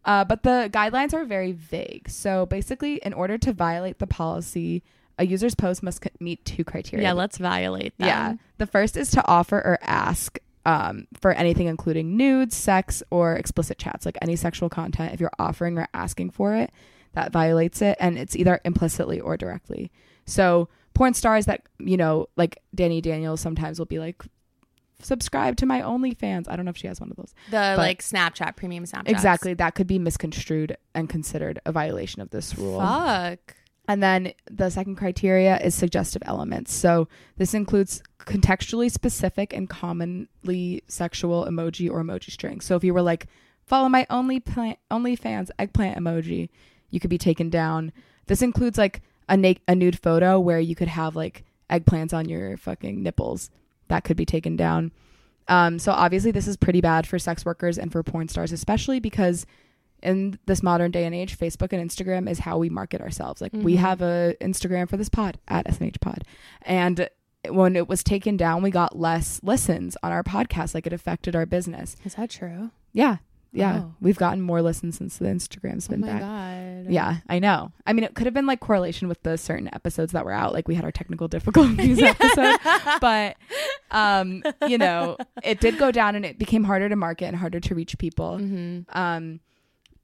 Speaker 2: uh, but the guidelines are very vague. So basically, in order to violate the policy a user's post must meet two criteria.
Speaker 1: Yeah, let's violate them.
Speaker 2: Yeah. The first is to offer or ask um, for anything including nudes, sex, or explicit chats, like any sexual content. If you're offering or asking for it, that violates it. And it's either implicitly or directly. So, porn stars that, you know, like Dani Daniels sometimes will be like, subscribe to my OnlyFans. I don't know if she has one of those.
Speaker 1: The like Snapchat premium Snapchat.
Speaker 2: Exactly. That could be misconstrued and considered a violation of this rule.
Speaker 1: Fuck.
Speaker 2: And then the second criteria is suggestive elements. So this includes contextually specific and commonly sexual emoji or emoji strings. So if you were like, follow my only plant, OnlyFans eggplant emoji, you could be taken down. This includes like a, na- a nude photo where you could have like eggplants on your fucking nipples. That could be taken down. Um, so obviously this is pretty bad for sex workers and for porn stars, especially because in this modern day and age, Facebook and Instagram is how we market ourselves. Like we
Speaker 1: Mhm.
Speaker 2: have a Instagram for this pod at SMH Pod, and when it was taken down, we got less listens on our podcast. Like it affected our business.
Speaker 1: Is that true?
Speaker 2: Yeah, yeah,
Speaker 1: Oh.
Speaker 2: we've gotten more listens since the Instagram's been
Speaker 1: my
Speaker 2: back.
Speaker 1: god.
Speaker 2: Yeah, I know. I mean, it could have been like correlation with the certain episodes that were out. Like we had our technical [laughs] difficulties episode, [laughs] but um, you know, it did go down and it became harder to market and harder to reach people.
Speaker 1: hmm
Speaker 2: Um,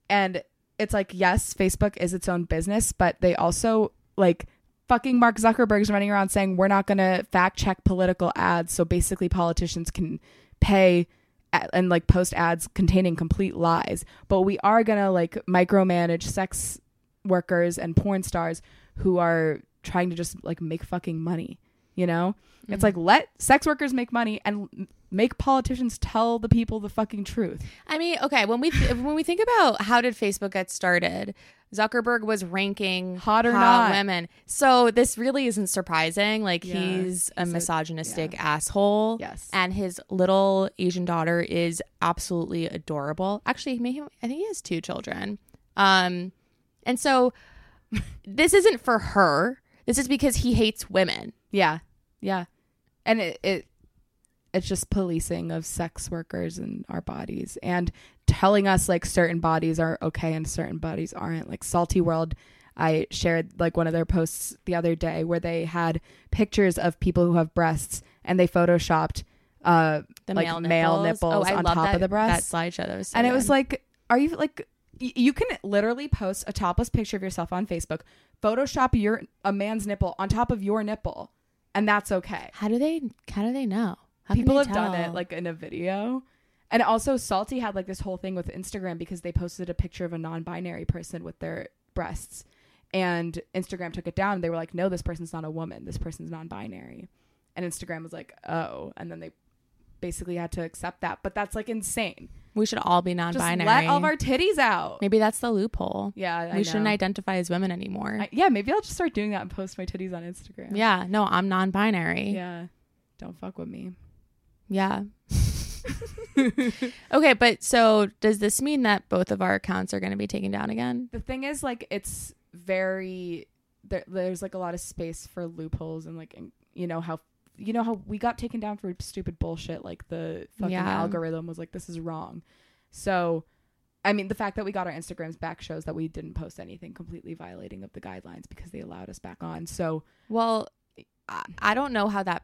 Speaker 2: and it's like, yes, Facebook is its own business, but they also like fucking Mark Zuckerberg's running around saying we're not going to fact check political ads. So basically, politicians can pay and like post ads containing complete lies, but we are going to like micromanage sex workers and porn stars who are trying to just like make fucking money, you know? It's mm-hmm. like let sex workers make money and make politicians tell the people the fucking truth.
Speaker 1: I mean, okay, when we th- when we think about how did Facebook get started, Zuckerberg was ranking
Speaker 2: Hot or not.
Speaker 1: women. So this really isn't surprising. Like
Speaker 2: Yeah,
Speaker 1: he's a
Speaker 2: he's a-
Speaker 1: misogynistic asshole.
Speaker 2: Yes.
Speaker 1: And his little Asian daughter is absolutely adorable. Actually, maybe I think he has two children. Um, and so [laughs] this isn't for her. This is because he hates women.
Speaker 2: Yeah. Yeah. And it, it it's just policing of sex workers and our bodies and telling us like certain bodies are okay and certain bodies aren't. Like Salty World, I shared like one of their posts the other day where they had pictures of people who have breasts and they photoshopped uh
Speaker 1: The
Speaker 2: Like
Speaker 1: male
Speaker 2: male
Speaker 1: nipples.
Speaker 2: nipples
Speaker 1: oh,
Speaker 2: on top of the breast.
Speaker 1: That slideshow. That was so
Speaker 2: and it was like are you like y- you can literally post a topless picture of yourself on Facebook, Photoshop your a man's nipple on top of your nipple, and that's okay.
Speaker 1: how do they? How do they know? How
Speaker 2: people have done it like in a video and also salty had like this whole thing with instagram because they posted a picture of a non-binary person with their breasts and instagram took it down they were like no this person's not a woman this person's non-binary and instagram was like oh and then they basically had to accept that but that's like insane
Speaker 1: we should all be non-binary.
Speaker 2: let all of our titties out
Speaker 1: Maybe that's the loophole.
Speaker 2: yeah I
Speaker 1: we shouldn't identify as women anymore.
Speaker 2: I- yeah maybe i'll just start doing that and post my titties on instagram
Speaker 1: yeah, no, I'm non-binary.
Speaker 2: yeah don't fuck with me
Speaker 1: Yeah. [laughs] okay, but so does this mean that both of our accounts are going to be taken down again?
Speaker 2: the thing is like it's very there, there's like a lot of space for loopholes and like in- you know how you know how we got taken down for stupid bullshit like the fucking
Speaker 1: Yeah.
Speaker 2: algorithm was like this is wrong so i mean the fact that we got our instagrams back shows that we didn't post anything completely violating of the guidelines because they allowed us back on so
Speaker 1: Well, I, I don't know how that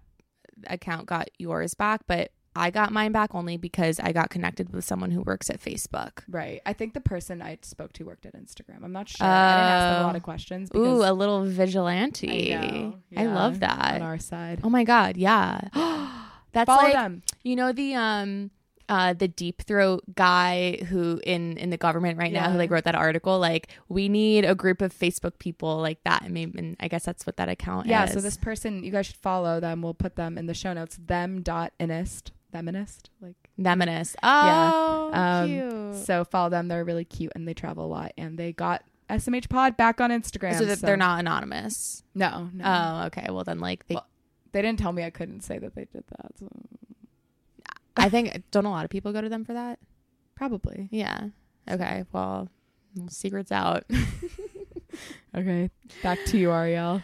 Speaker 1: account got yours back, but I got mine back only because I got connected with someone who works at Facebook.
Speaker 2: right i think the person i spoke to worked at instagram i'm not sure i didn't ask them a lot
Speaker 1: Oh.
Speaker 2: of questions
Speaker 1: Ooh, a little vigilante.
Speaker 2: I, know,
Speaker 1: I
Speaker 2: yeah,
Speaker 1: love
Speaker 2: on our side
Speaker 1: Oh my god, yeah. [gasps] That's
Speaker 2: follow
Speaker 1: like
Speaker 2: them
Speaker 1: you know the um uh the deep throat guy who in in the government right now who like wrote that article like we need a group of Facebook people like that and maybe and I guess that's what that account
Speaker 2: Yeah,
Speaker 1: is.
Speaker 2: so this person, you guys should follow them. We'll put them in the show notes. Them dot inist, theminist. Like. Yeah.
Speaker 1: Oh,
Speaker 2: Um,
Speaker 1: cute.
Speaker 2: so follow them. They're really cute and they travel a lot. And they got SMH Pod back on Instagram.
Speaker 1: so that they're not anonymous.
Speaker 2: No, no.
Speaker 1: Oh, okay. Well then like they
Speaker 2: Well- they didn't tell me I couldn't say that they did that. So
Speaker 1: I think don't a lot of people go to them for that?
Speaker 2: probably.
Speaker 1: Yeah. Okay. Well, secrets out. [laughs]
Speaker 2: Okay, back to you, Ariel.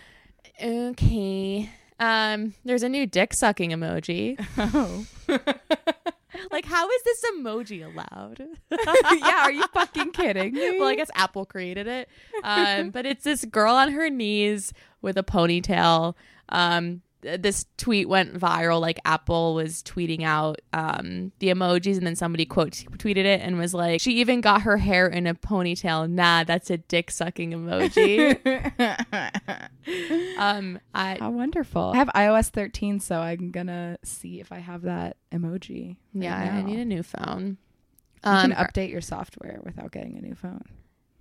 Speaker 1: okay. Um there's a new dick sucking emoji. [laughs]
Speaker 2: Oh, [laughs]
Speaker 1: like how is this emoji allowed? [laughs]
Speaker 2: yeah, are you fucking kidding me?
Speaker 1: well, I guess Apple created it. Um, but it's this girl on her knees with a ponytail. Um, this tweet went viral. Like Apple was tweeting out um, the emojis, and then somebody quote tweeted it and was like, "She even got her hair in a ponytail. Nah, that's a dick sucking emoji." [laughs] um, I
Speaker 2: How wonderful. I have iOS 13, so I'm gonna see if I have that emoji. right
Speaker 1: yeah, I need a new phone.
Speaker 2: You
Speaker 1: Um,
Speaker 2: can update your software without getting a new phone.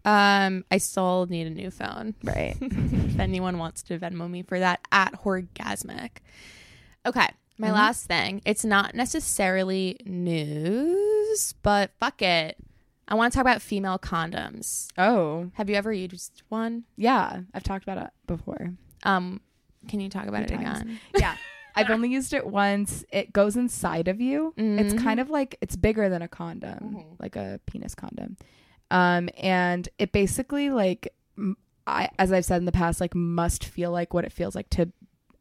Speaker 1: Um, I still need a new phone.
Speaker 2: Right. [laughs]
Speaker 1: if anyone wants to Venmo me for that at Horgasmic. Okay, my
Speaker 2: Mhm.
Speaker 1: last thing. It's not necessarily news, but fuck it. I want to talk about female condoms.
Speaker 2: oh,
Speaker 1: Have you ever used one?
Speaker 2: yeah. I've talked about it before.
Speaker 1: Um, can you talk about it
Speaker 2: times.
Speaker 1: again?
Speaker 2: Yeah. I've only used it once. It goes inside of you. It's
Speaker 1: Mhm.
Speaker 2: kind of like it's bigger than a condom,
Speaker 1: Mhm.
Speaker 2: like a penis condom. Um, and it basically like I, as I've said in the past, like must feel like what it feels like to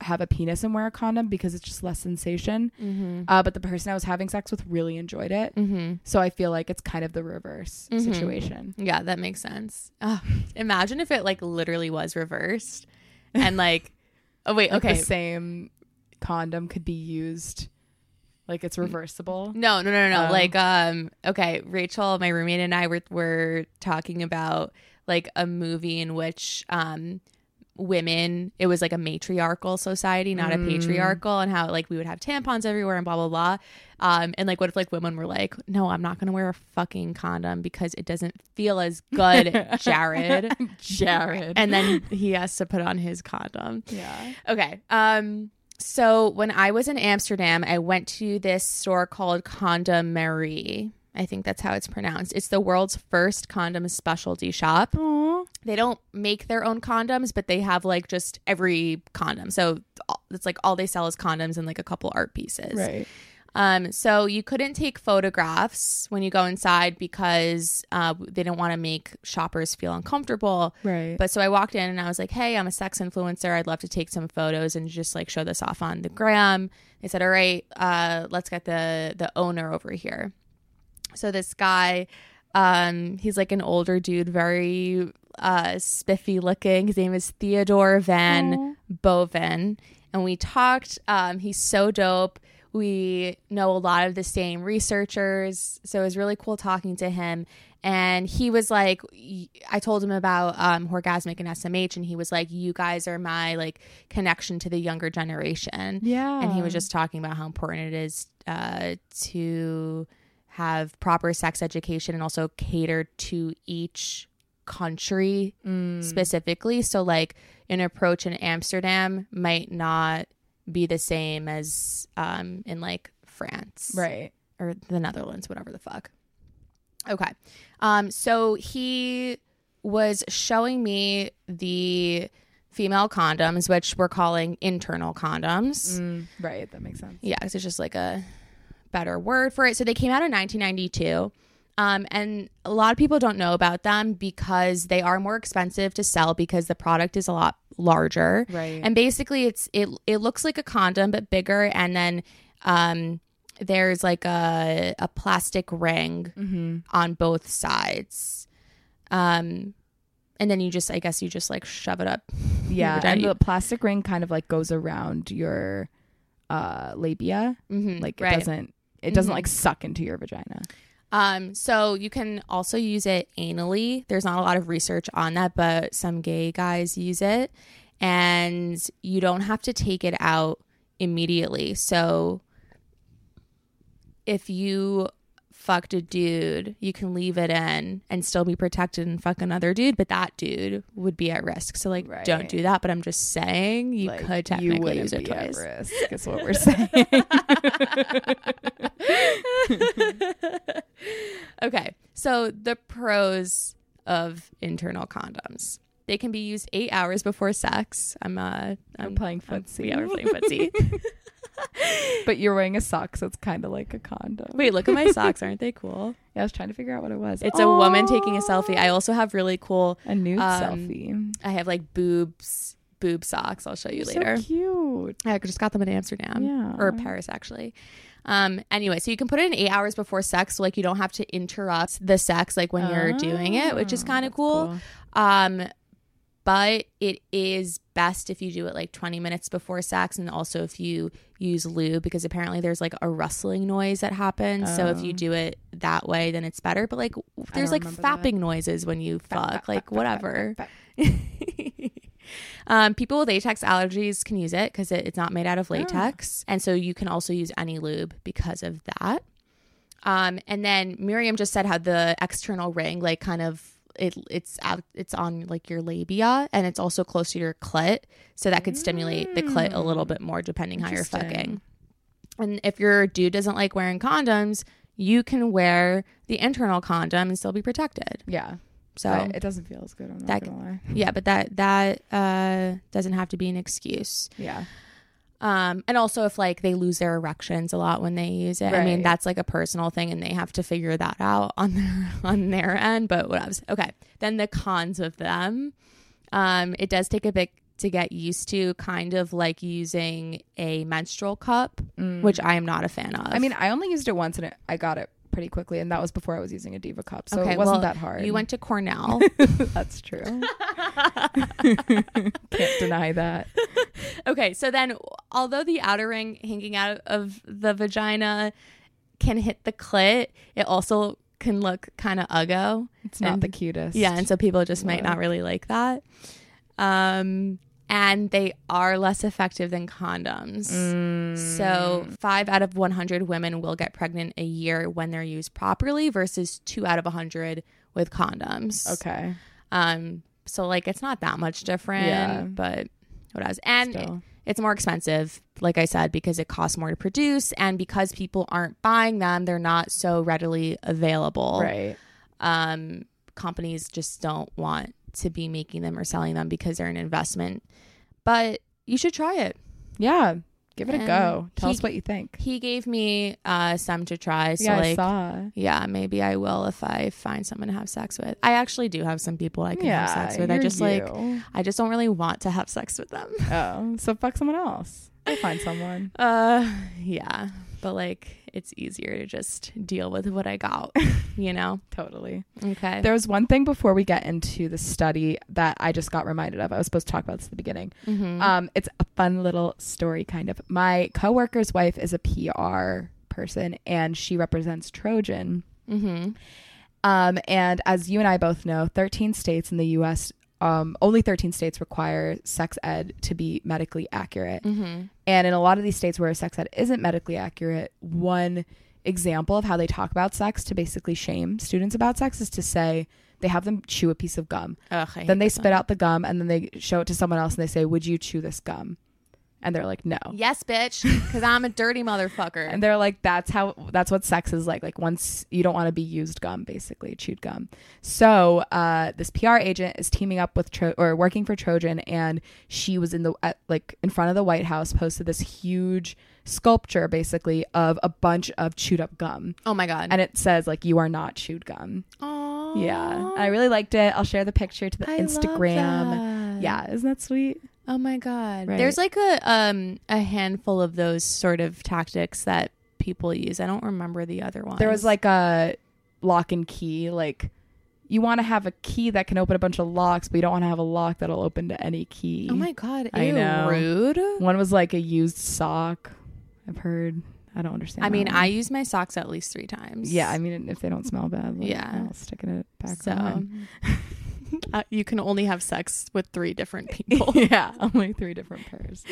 Speaker 2: have a penis and wear a condom because it's just less sensation.
Speaker 1: Mm-hmm.
Speaker 2: Uh, but the person I was having sex with really enjoyed it,
Speaker 1: Mm-hmm.
Speaker 2: so I feel like it's kind of the reverse
Speaker 1: Mhm.
Speaker 2: situation.
Speaker 1: Yeah, that makes sense. Oh, imagine if it like literally was reversed, and like, oh wait, [laughs]
Speaker 2: Like,
Speaker 1: okay,
Speaker 2: the same condom could be used, like it's reversible.
Speaker 1: No, no, no, no.
Speaker 2: Oh.
Speaker 1: Like, um, okay, Rachel, my roommate, and I were were talking about like a movie in which um women it was like a matriarchal society not a
Speaker 2: Mm.
Speaker 1: patriarchal and how like we would have tampons everywhere and blah blah blah um and like what if like women were like no i'm not gonna wear a fucking condom because it doesn't feel as good [laughs] jared
Speaker 2: Jared.
Speaker 1: and then he has to put on his condom
Speaker 2: yeah.
Speaker 1: Okay. Um so when I was in Amsterdam, I went to this store called Condomerie. I think that's how it's pronounced. It's the world's first condom specialty shop.
Speaker 2: Aww.
Speaker 1: They don't make their own condoms, but they have like just every condom. So it's like all they sell is condoms and like a couple art pieces.
Speaker 2: Right.
Speaker 1: Um, so you couldn't take photographs when you go inside because uh, they didn't want to make shoppers feel uncomfortable.
Speaker 2: Right.
Speaker 1: But so I walked in and I was like, "Hey, I'm a sex influencer. I'd love to take some photos and just like show this off on the gram." They said, "All right, uh, let's get the the owner over here." So this guy, um, he's like an older dude, very uh, spiffy looking. His name is Theodore Van
Speaker 2: Aw.
Speaker 1: Boven, and we talked. Um, he's so dope. We know a lot of the same researchers, so it was really cool talking to him. And he was like, I told him about um, Orgasmic and SMH, and he was like, "You guys are my like connection to the younger generation."
Speaker 2: yeah.
Speaker 1: and he was just talking about how important it is uh, to have proper sex education and also cater to each country
Speaker 2: Mm.
Speaker 1: specifically. So, like, an approach in Amsterdam might not be the same as um, in like France,
Speaker 2: right.
Speaker 1: or the Netherlands, whatever the fuck. Okay. Um, so he was showing me the female condoms, which we're calling internal condoms.
Speaker 2: Mm, right. That makes sense.
Speaker 1: Yeah, 'cause it's just like a better word for it. So they came out in 1992. Um, and a lot of people don't know about them because they are more expensive to sell because the product is a lot larger.
Speaker 2: Right.
Speaker 1: And basically, it's it it looks like a condom but bigger, and then um, there's like a a plastic ring
Speaker 2: mm-hmm.
Speaker 1: on both sides. Um, and then you just, I guess, you just like shove it up. [laughs]
Speaker 2: Yeah. And the plastic ring kind of like goes around your uh labia.
Speaker 1: Mhm,
Speaker 2: Like it
Speaker 1: right.
Speaker 2: doesn't it doesn't
Speaker 1: Mhm.
Speaker 2: like suck into your vagina.
Speaker 1: Um, so you can also use it anally. There's not a lot of research on that, but some gay guys use it, and you don't have to take it out immediately. So if you fucked a dude, you can leave it in and still be protected and fuck another dude, but that dude would be at risk. So like, don't do that. But I'm just saying you
Speaker 2: Like,
Speaker 1: could technically
Speaker 2: wouldn't
Speaker 1: use it
Speaker 2: be at risk, is what we're saying. [laughs]
Speaker 1: okay. So the pros of internal condoms. They can be used eight hours before sex. I'm uh
Speaker 2: I'm
Speaker 1: I'm
Speaker 2: playing
Speaker 1: I'm-
Speaker 2: footsie.
Speaker 1: Yeah, we're playing footsie. [laughs]
Speaker 2: but you're wearing a sock, so it's kind of like a condom.
Speaker 1: Wait, look at my socks. Aren't they cool? [laughs]
Speaker 2: Yeah, I was trying to figure out what it was.
Speaker 1: It's a woman taking a selfie. I also have really cool
Speaker 2: a nude
Speaker 1: um,
Speaker 2: selfie.
Speaker 1: I have like boobs boob socks. I'll show you later.
Speaker 2: So cute.
Speaker 1: I just got them in Amsterdam
Speaker 2: Yeah.
Speaker 1: or Paris actually. Um, anyway, so you can put it in eight hours before sex, so like you don't have to interrupt the sex like when you're doing it, which is
Speaker 2: Oh,
Speaker 1: kind of
Speaker 2: that's
Speaker 1: cool. Um, but it is best if you do it like 20 minutes before sex and also if you use lube because apparently there's like a rustling noise that happens. So if you
Speaker 2: Oh.
Speaker 1: do it that way, then it's better. But like there's like
Speaker 2: remember that.
Speaker 1: fapping noises when you fuck,
Speaker 2: Fap, fap,
Speaker 1: like
Speaker 2: fap,
Speaker 1: whatever. [laughs] um, people with latex allergies can use it because it, it's not made out
Speaker 2: Oh.
Speaker 1: of latex. And so you can also use any lube because of that. Um, and then Miriam just said how the external ring, like kind of it, it's out, it's on like your labia and it's also close to your clit. So that could stimulate the clit a little bit more depending how you're fucking. And if your dude doesn't like wearing condoms, you can wear the internal condom and still be protected.
Speaker 2: Yeah.
Speaker 1: So
Speaker 2: But it doesn't feel as good. I'm not
Speaker 1: That-
Speaker 2: gonna lie.
Speaker 1: yeah, but that that uh, doesn't have to be an excuse.
Speaker 2: Yeah.
Speaker 1: Um, and also if like they lose their erections a lot when they use it, I mean that's like a personal thing, and they have to figure that out on their [laughs] on their end. But what else? Okay, then the cons of them. Um, it does take a bit to get used to, kind of like using a menstrual cup, which I am not a fan of.
Speaker 2: Mm. I mean, I only used it once and it, I got it pretty quickly, and that was before I was using a Diva cup, so
Speaker 1: Okay,
Speaker 2: it wasn't
Speaker 1: well,
Speaker 2: that hard.
Speaker 1: you went to Cornell. [laughs]
Speaker 2: That's true. [laughs] Can't deny that.
Speaker 1: Okay, so then although the outer ring hanging out of the vagina can hit the clit, it also can look kind of uggo.
Speaker 2: It's not
Speaker 1: And-
Speaker 2: the cutest.
Speaker 1: Yeah, and so people just might not really like that. Um and they are less effective than condoms.
Speaker 2: Mm.
Speaker 1: So, 5 out of 100 women will get pregnant a year when they're used properly versus 2 out of 100 with condoms.
Speaker 2: Okay.
Speaker 1: Um so like it's not that much different,
Speaker 2: Yeah.
Speaker 1: but what else? And
Speaker 2: Still.
Speaker 1: it's more expensive, like I said, because it costs more to produce and because people aren't buying them, they're not so readily available.
Speaker 2: Right.
Speaker 1: Um, companies just don't want to be making them or selling them because they're an investment. But you should try it.
Speaker 2: Yeah. Give it a go. Tell
Speaker 1: he-
Speaker 2: us what you think.
Speaker 1: He gave me uh, some to try. So,
Speaker 2: yeah, I saw.
Speaker 1: yeah, maybe I will if I find someone to have sex with. I actually do have some people I can
Speaker 2: yeah,
Speaker 1: have sex with. I just like. I just don't really want to have sex with them.
Speaker 2: Oh, so fuck someone else. I'll find someone. [laughs]
Speaker 1: Uh, yeah, but like it's easier to just deal with what I got, [laughs] you know?
Speaker 2: Totally.
Speaker 1: Okay.
Speaker 2: There was one thing before we get into the study that I just got reminded of. I was supposed to talk about this at the beginning.
Speaker 1: Mhm.
Speaker 2: Um, it's a fun little story, kind of. My coworker's wife is a PR person, and she represents Trojan.
Speaker 1: Mhm.
Speaker 2: Um, and as you and I both know, 13 states in the U.S. Um, only 13 states require sex ed to be medically accurate.
Speaker 1: Mhm.
Speaker 2: And in a lot of these states where sex ed isn't medically accurate, one example of how they talk about sex to basically shame students about sex is to say they have them chew a piece of gum.
Speaker 1: Ugh,
Speaker 2: Then they spit
Speaker 1: one.
Speaker 2: out the gum and then they show it to someone else and they say, Would you chew this gum? And they're like, No.
Speaker 1: Yes, bitch, because I'm a dirty motherfucker. [laughs]
Speaker 2: And they're like, that's how, that's what sex is like. Like, once you don't want to be used gum, basically, chewed gum. So, uh, this PR agent is teaming up with, Tro- or working for Trojan, and she was in the, at, like, in front of the White House, posted this huge sculpture, basically, of a bunch of chewed up gum.
Speaker 1: oh my god.
Speaker 2: And it says, like, you are not chewed gum.
Speaker 1: Aww.
Speaker 2: Yeah. I really liked it. I'll share the picture to the
Speaker 1: I love
Speaker 2: Instagram.
Speaker 1: that.
Speaker 2: Yeah. Isn't that sweet?
Speaker 1: Oh my god.
Speaker 2: Right.
Speaker 1: There's like a um a handful of those sort of tactics that people use. I don't remember the other one.
Speaker 2: There was like a lock and key, like you want to have a key that can open a bunch of locks, but you don't want to have a lock that'll open to any key.
Speaker 1: Oh my god.
Speaker 2: I
Speaker 1: Ew,
Speaker 2: know.
Speaker 1: Rude.
Speaker 2: One was like a used sock. I've heard. I don't understand.
Speaker 1: I mean,
Speaker 2: one.
Speaker 1: I use my socks at least three times.
Speaker 2: yeah. I mean, if they don't smell bad, like,
Speaker 1: Yeah.
Speaker 2: I'll stick it back
Speaker 1: So
Speaker 2: on. [laughs] [laughs]
Speaker 1: uh, you can only have sex with three different [laughs] people.
Speaker 2: yeah, [laughs] only three different pairs.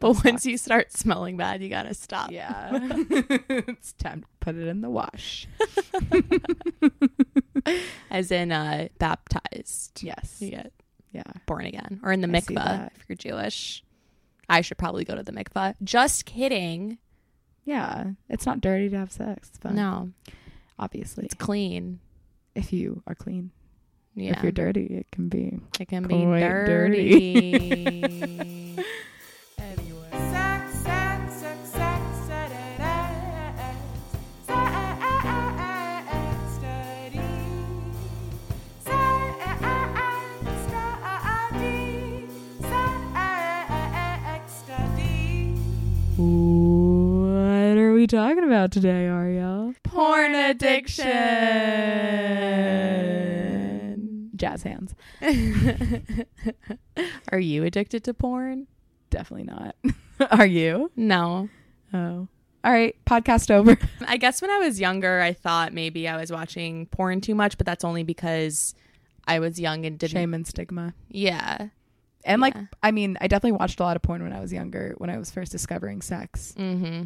Speaker 1: but once you start smelling bad, you gotta stop.
Speaker 2: Yeah, it's time to put it in the wash.
Speaker 1: As in uh baptized.
Speaker 2: Yes.
Speaker 1: You get
Speaker 2: Yeah.
Speaker 1: born again. Or in the
Speaker 2: I
Speaker 1: mikvah if you're Jewish. I should probably go to the mikvah. Just kidding.
Speaker 2: Yeah. It's not dirty to have sex. Fun.
Speaker 1: No.
Speaker 2: Obviously,
Speaker 1: It's clean.
Speaker 2: if you are clean.
Speaker 1: Yeah.
Speaker 2: If you're dirty, it can be.
Speaker 1: it can be dirty.
Speaker 2: Anyway.
Speaker 3: Study. [laughs]
Speaker 2: What are we we talking about today, Ariel?
Speaker 1: Porn addiction.
Speaker 2: Jazz hands. [laughs] [laughs]
Speaker 1: Are you addicted to porn?
Speaker 2: Definitely not. [laughs] Are you?
Speaker 1: No.
Speaker 2: Oh. All right. Podcast over.
Speaker 1: I guess when I was younger, I thought maybe I was watching porn too much, but that's only because I was young and didn't.
Speaker 2: Shame and stigma.
Speaker 1: Yeah.
Speaker 2: And like, I mean, I definitely watched a lot of porn when I was younger, when I was first discovering sex.
Speaker 1: Mm-hmm.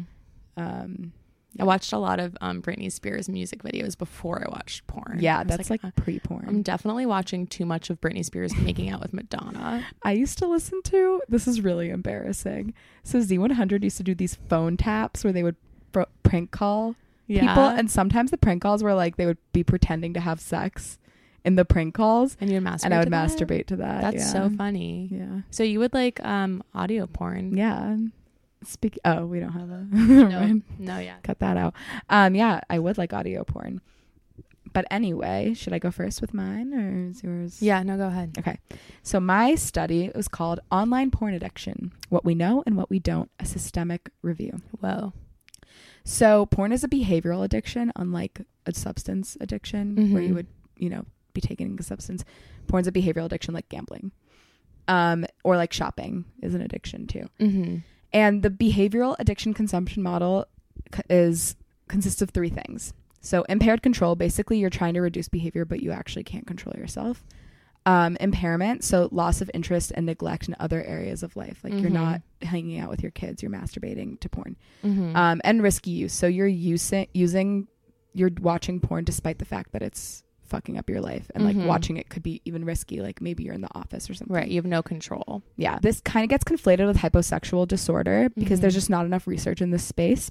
Speaker 2: Um,
Speaker 1: I watched a lot of um, Britney Spears music videos before I watched porn.
Speaker 2: Yeah, that's like,
Speaker 1: uh,
Speaker 2: pre-porn.
Speaker 1: I'm definitely watching too much of Britney Spears making out with Madonna. [laughs]
Speaker 2: I used to listen to. This is really embarrassing. So Z100 used to do these phone taps where they would pr- prank call people, and sometimes the prank calls were like they would be pretending to have sex in the prank calls,
Speaker 1: and you'd masturbate.
Speaker 2: and I would
Speaker 1: to that?
Speaker 2: masturbate to that.
Speaker 1: That's
Speaker 2: yeah.
Speaker 1: so funny.
Speaker 2: Yeah,
Speaker 1: So you would like um audio porn?
Speaker 2: yeah. Speak. Oh, we don't have a. [laughs]
Speaker 1: No, no, yeah.
Speaker 2: Cut that out. Um, yeah, I would like audio porn. But anyway, should I go first with mine or is yours?
Speaker 1: Yeah, no, go ahead.
Speaker 2: Okay. So my study was called Online Porn Addiction: What We Know and What We Don't: A Systemic Review.
Speaker 1: Whoa.
Speaker 2: So porn is a behavioral addiction, unlike a substance addiction where you
Speaker 1: Mhm.
Speaker 2: would, you know, be taking a substance. Porn's a behavioral addiction like gambling. Um, or like shopping is an addiction too.
Speaker 1: Mm-hmm.
Speaker 2: And the behavioral addiction consumption model is consists of three things. So impaired control, basically you're trying to reduce behavior, but you actually can't control yourself. Um, impairment, so loss of interest and neglect in other areas of life. Like you're
Speaker 1: Mhm.
Speaker 2: not hanging out with your kids, you're masturbating to porn.
Speaker 1: Mm-hmm.
Speaker 2: Um, and risky use. So you're using using you're watching porn despite the fact that it's fucking up your life and like
Speaker 1: Mhm.
Speaker 2: watching it could be even risky like maybe you're in the office or something
Speaker 1: right. You have no control.
Speaker 2: yeah this kind of gets conflated with hypersexual disorder because there's
Speaker 1: Mhm.
Speaker 2: just not enough research in this space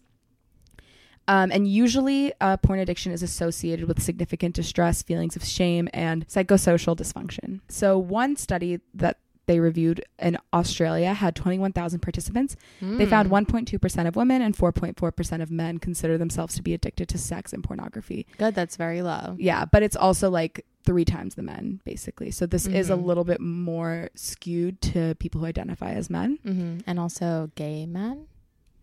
Speaker 2: um, and usually uh, porn addiction is associated with significant distress feelings of shame and psychosocial dysfunction so one study that they reviewed in australia had 21000 participants they found
Speaker 1: Mm.
Speaker 2: 1.2% of women and 4.4% of men consider themselves to be addicted to sex and pornography
Speaker 1: Good. That's very low.
Speaker 2: yeah but it's also like three times the men basically so this is a
Speaker 1: Mhm.
Speaker 2: little bit more skewed to people who identify as men
Speaker 1: Mm-hmm. And also gay men.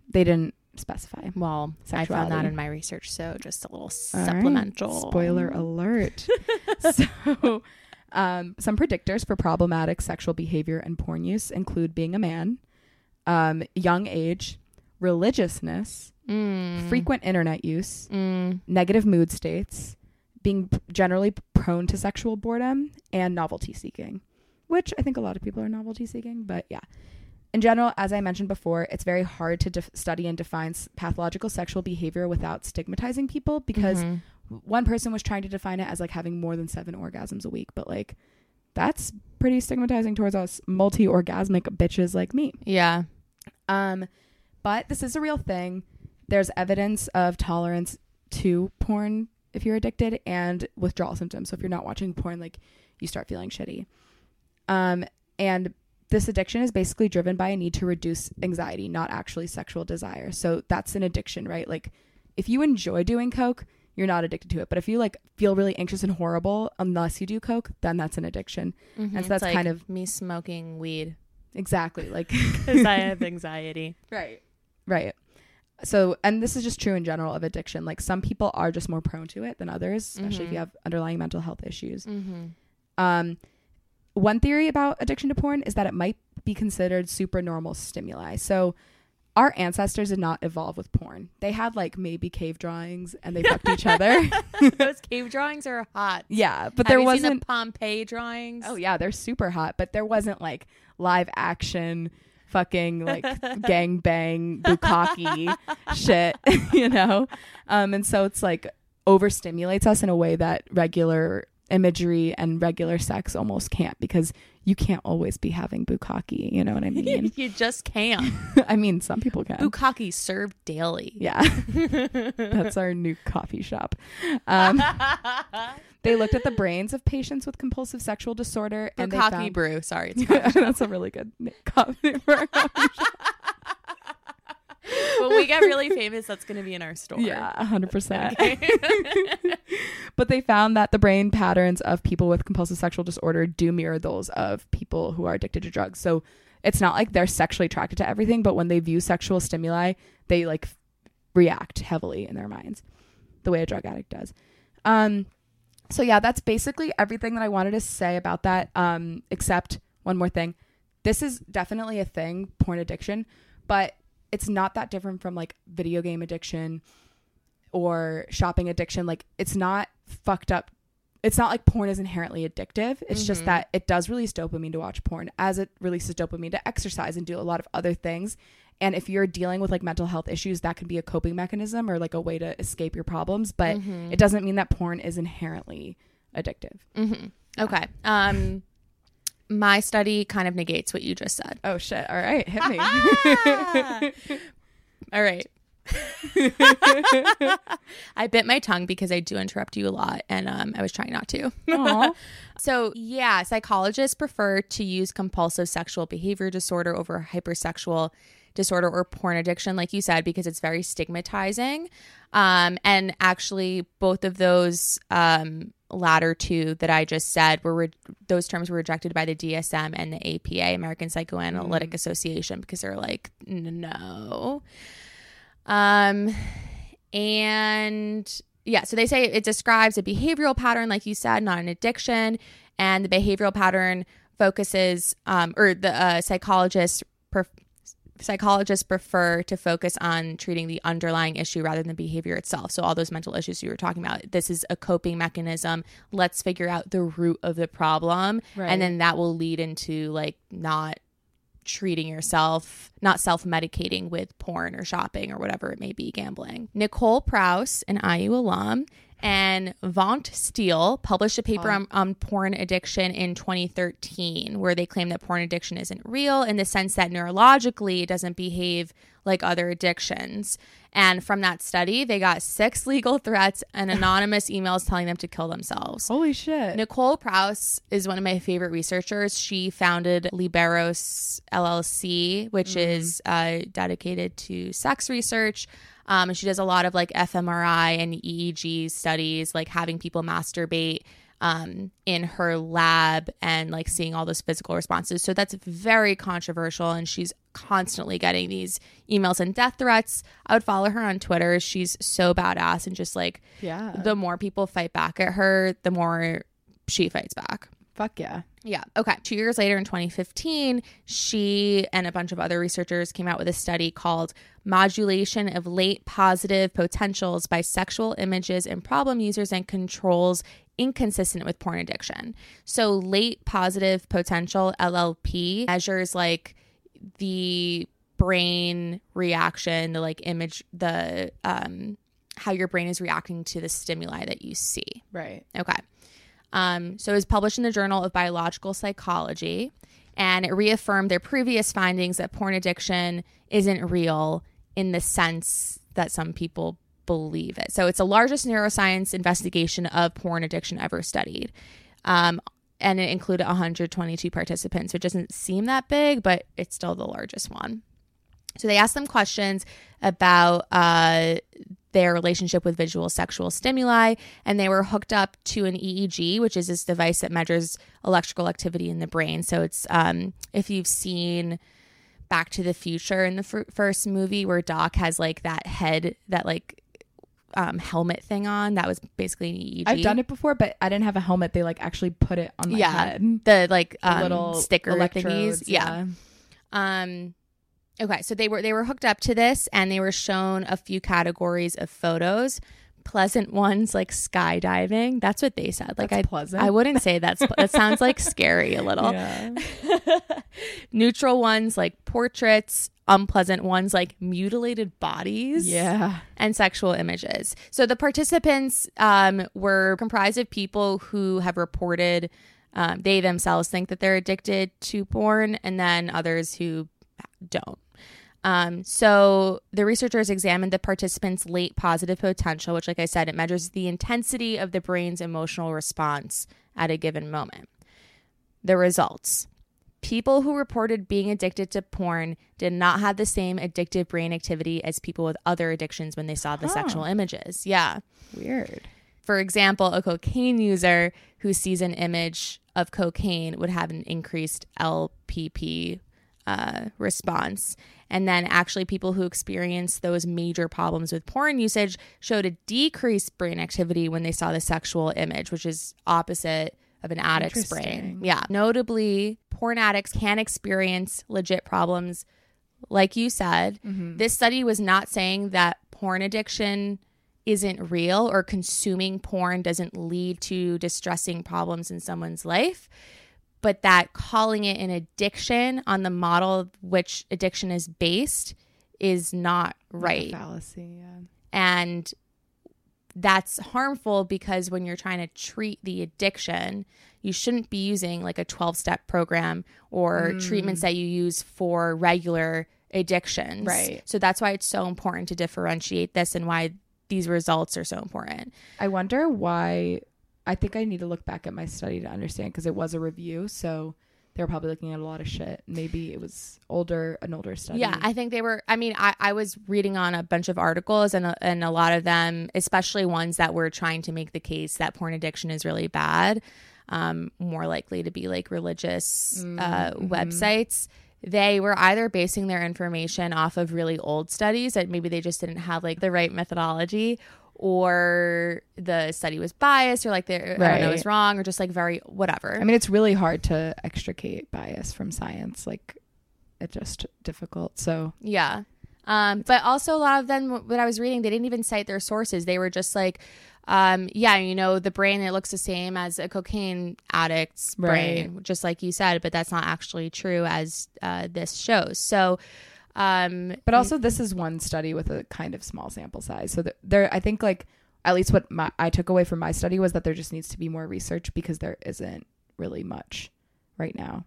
Speaker 2: they didn't specify.
Speaker 1: Well, I found that in my research, so just a little
Speaker 2: All right.
Speaker 1: supplemental.
Speaker 2: Spoiler [laughs] alert. [laughs] so, um, some predictors for problematic sexual behavior and porn use include being a man, um, young age, religiousness,
Speaker 1: Mm.
Speaker 2: frequent internet use,
Speaker 1: Mm.
Speaker 2: negative mood states, being generally prone to sexual boredom, and novelty seeking, which I think a lot of people are novelty seeking, but yeah. In general, as I mentioned before, it's very hard to def- study and define s- pathological sexual behavior without stigmatizing people because
Speaker 1: Mhm.
Speaker 2: One person was trying to define it as like having more than seven orgasms a week, but like that's pretty stigmatizing towards us multi orgasmic bitches like me.
Speaker 1: yeah.
Speaker 2: Um, but this is a real thing. There's evidence of tolerance to porn if you're addicted and withdrawal symptoms. So if you're not watching porn, like you start feeling shitty. Um, and this addiction is basically driven by a need to reduce anxiety, not actually sexual desire. So that's an addiction, right? Like if you enjoy doing coke, you're not addicted to it. But if you like feel really anxious and horrible unless you do coke, then that's an addiction.
Speaker 1: Mhm.
Speaker 2: so
Speaker 1: It's
Speaker 2: that's
Speaker 1: like
Speaker 2: kind of-
Speaker 1: me smoking weed
Speaker 2: Exactly. Like [laughs]
Speaker 1: because I have anxiety. [laughs]
Speaker 2: Right. Right. So, and this is just true in general of addiction. Like some people are just more prone to it than others, especially if
Speaker 1: Mhm.
Speaker 2: you have underlying mental health issues.
Speaker 1: Mm-hmm.
Speaker 2: Um, one theory about addiction to porn is that it might be considered super normal stimuli. So, our ancestors did not evolve with porn. They had like maybe cave drawings and they fucked each other. [laughs] [laughs]
Speaker 1: Those cave drawings are hot.
Speaker 2: Yeah, but
Speaker 1: Have
Speaker 2: there wasn't.
Speaker 1: the Pompeii drawings.
Speaker 2: Oh yeah, they're super hot, but there wasn't like live action fucking like [laughs] gang bang bukkake shit, you know? Um and so it's like overstimulates us in a way that regular imagery and regular sex almost can't because you can't always be having bukkake, you know what I mean? [laughs]
Speaker 1: you just can't. [laughs]
Speaker 2: I mean, some people can.
Speaker 1: Bukkake served daily.
Speaker 2: yeah. [laughs] That's our new coffee shop. Um they looked at the brains of patients with compulsive sexual disorder and they
Speaker 1: Bukkake
Speaker 2: found
Speaker 1: brew. Sorry, it's.
Speaker 2: That's a really good coffee for a coffee shop.
Speaker 1: When we get really famous, that's going to be in our store.
Speaker 2: Yeah, hundred percent.
Speaker 1: Okay. [laughs] [laughs]
Speaker 2: But they found that the brain patterns of people with compulsive sexual disorder do mirror those of people who are addicted to drugs. So it's not like they're sexually attracted to everything, but when they view sexual stimuli, they like react heavily in their minds the way a drug addict does. Um, so yeah, that's basically everything that I wanted to say about that. Um, except one more thing. This is definitely a thing, porn addiction, but it's not that different from like video game addiction or shopping addiction. Like it's not fucked up. It's not like porn is inherently addictive. It's just
Speaker 1: Mhm.
Speaker 2: that it does release dopamine to watch porn as it releases dopamine to exercise and do a lot of other things. And if you're dealing with like mental health issues, that can be a coping mechanism or like a way to escape your problems. But
Speaker 1: Mhm.
Speaker 2: it doesn't mean that porn is inherently addictive.
Speaker 1: Mhm. Okay. Um, my study kind of negates what you just said.
Speaker 2: Oh shit! All right, hit me. [laughs]
Speaker 1: All right. [laughs] I bit my tongue because I do interrupt you a lot, and um, I was trying not to. [laughs] So, yeah, psychologists prefer to use compulsive sexual behavior disorder over hypersexual disorder or porn addiction, like you said, because it's very stigmatizing. Um, and actually, both of those um, latter two that I just said were re- those terms were rejected by the DSM and the APA, American Psychoanalytic Association, because they're like, no. Um, and yeah, so they say it describes a behavioral pattern, like you said, not an addiction. And the behavioral pattern focuses, um, or the uh, psychologists, pref- psychologists prefer to focus on treating the underlying issue rather than the behavior itself. So all those mental issues you were talking about, this is a coping mechanism. Let's figure out the root of the problem,
Speaker 2: Right.
Speaker 1: and then that will lead into like not treating yourself, not self medicating with porn or shopping or whatever it may be, gambling. Nicole Prause, an IU alum, and Vaughn Steele published a paper on, on porn addiction in 2013, where they claim that porn addiction isn't real in the sense that neurologically it doesn't behave like other addictions. And from that study, they got six [laughs] legal threats and [laughs] anonymous emails telling them to kill themselves.
Speaker 2: Holy shit!
Speaker 1: Nicole Prause is one of my favorite researchers. She founded Liberos LLC, which is uh, dedicated to sex research. Um, and she does a lot of like fMRI and EEG studies, like having people masturbate um, in her lab and like seeing all those physical responses. So that's very controversial. And she's constantly getting these emails and death threats. I would follow her on Twitter. She's so badass and just like
Speaker 2: yeah.
Speaker 1: the more people fight back at her, the more she fights back.
Speaker 2: Fuck yeah.
Speaker 1: Yeah. Okay. Two years later in 2015, she and a bunch of other researchers came out with a study called Modulation of Late Positive Potentials by Sexual Images in Problem Users and Controls Inconsistent with Porn Addiction. So, late positive potential, LLP, measures like the brain reaction, the like image, the, um, how your brain is reacting to the stimuli that you see.
Speaker 2: Right.
Speaker 1: Okay. Um, so it was published in the Journal of Biological Psychology, and it reaffirmed their previous findings that porn addiction isn't real in the sense that some people believe it. So it's the largest neuroscience investigation of porn addiction ever studied. Um, and it included 122 participants, which doesn't seem that big, but it's still the largest one. So they asked them questions about uh, their relationship with visual sexual stimuli, and they were hooked up to an EEG, which is this device that measures electrical activity in the brain. So it's um, if you've seen Back to the Future in the fir- first movie, where Doc has like that head, that like um, helmet thing on, that was basically an EEG.
Speaker 2: I've done it before, but I didn't have a helmet. They like actually put it on my
Speaker 1: Yeah.
Speaker 2: head.
Speaker 1: the like
Speaker 2: The
Speaker 1: um,
Speaker 2: little
Speaker 1: sticker thingies.
Speaker 2: electrodes,
Speaker 1: yeah. Um okay, so they were they were hooked up to this and they were shown a few categories of photos. Pleasant ones like skydiving. That's what they said. Like
Speaker 2: That's
Speaker 1: I
Speaker 2: pleasant.
Speaker 1: I wouldn't say that's that sounds like scary a little.
Speaker 2: Yeah. [laughs]
Speaker 1: Neutral ones like portraits, unpleasant ones like mutilated bodies
Speaker 2: Yeah.
Speaker 1: and sexual images. So the participants um, were comprised of people who have reported um, they themselves think that they're addicted to porn, and then others who don't. Um, so the researchers examined the participants' late positive potential, which, like I said, it measures the intensity of the brain's emotional response at a given moment. The results. People who reported being addicted to porn did not have the same addictive brain activity as people with other addictions when they saw the
Speaker 2: Huh.
Speaker 1: sexual images. Yeah.
Speaker 2: Weird.
Speaker 1: For example, a cocaine user who sees an image of cocaine would have an increased LPP uh, response. And then actually, people who experienced those major problems with porn usage showed a decreased brain activity when they saw the sexual image, which is opposite of an addict's brain. Yeah. Notably, porn addicts can experience legit problems. Like you said, this study was not saying that porn addiction isn't real or consuming porn doesn't lead to distressing problems in someone's life, but that calling it an addiction on the model which addiction is based is not right.
Speaker 2: fallacy. Yeah.
Speaker 1: And that's harmful because when you're trying to treat the addiction, you shouldn't be using like a 12 step program or
Speaker 2: Mm.
Speaker 1: treatments that you use for regular addictions.
Speaker 2: Right.
Speaker 1: So that's why it's so important to differentiate this and why these results are so important.
Speaker 2: I wonder why. I think I need to look back at my study to understand because it was a review, so they were probably looking at a lot of shit. Maybe it was older, an older study.
Speaker 1: Yeah, I think they were. I mean, I, I was reading on a bunch of articles, and a, and a lot of them, especially ones that were trying to make the case that porn addiction is really bad, um, more likely to be like religious uh, websites. They were either basing their information off of really old studies that maybe they just didn't have like the right methodology, or the study was biased, or like they I don't know
Speaker 2: Right.
Speaker 1: was wrong, or just like very whatever.
Speaker 2: I mean, it's really hard to extricate bias from science. Like, it's just difficult. So
Speaker 1: Yeah. Um, but also a lot of them, what I was reading, they didn't even cite their sources. They were just like, um, yeah, you know, the brain, it looks the same as a cocaine addict's brain, just like you said, but that's not actually true as uh, this shows. So, um,
Speaker 2: But also, this is one study with a kind of small sample size. So there, I think like at least what my, I took away from my study was that there just needs to be more research because there isn't really much right now.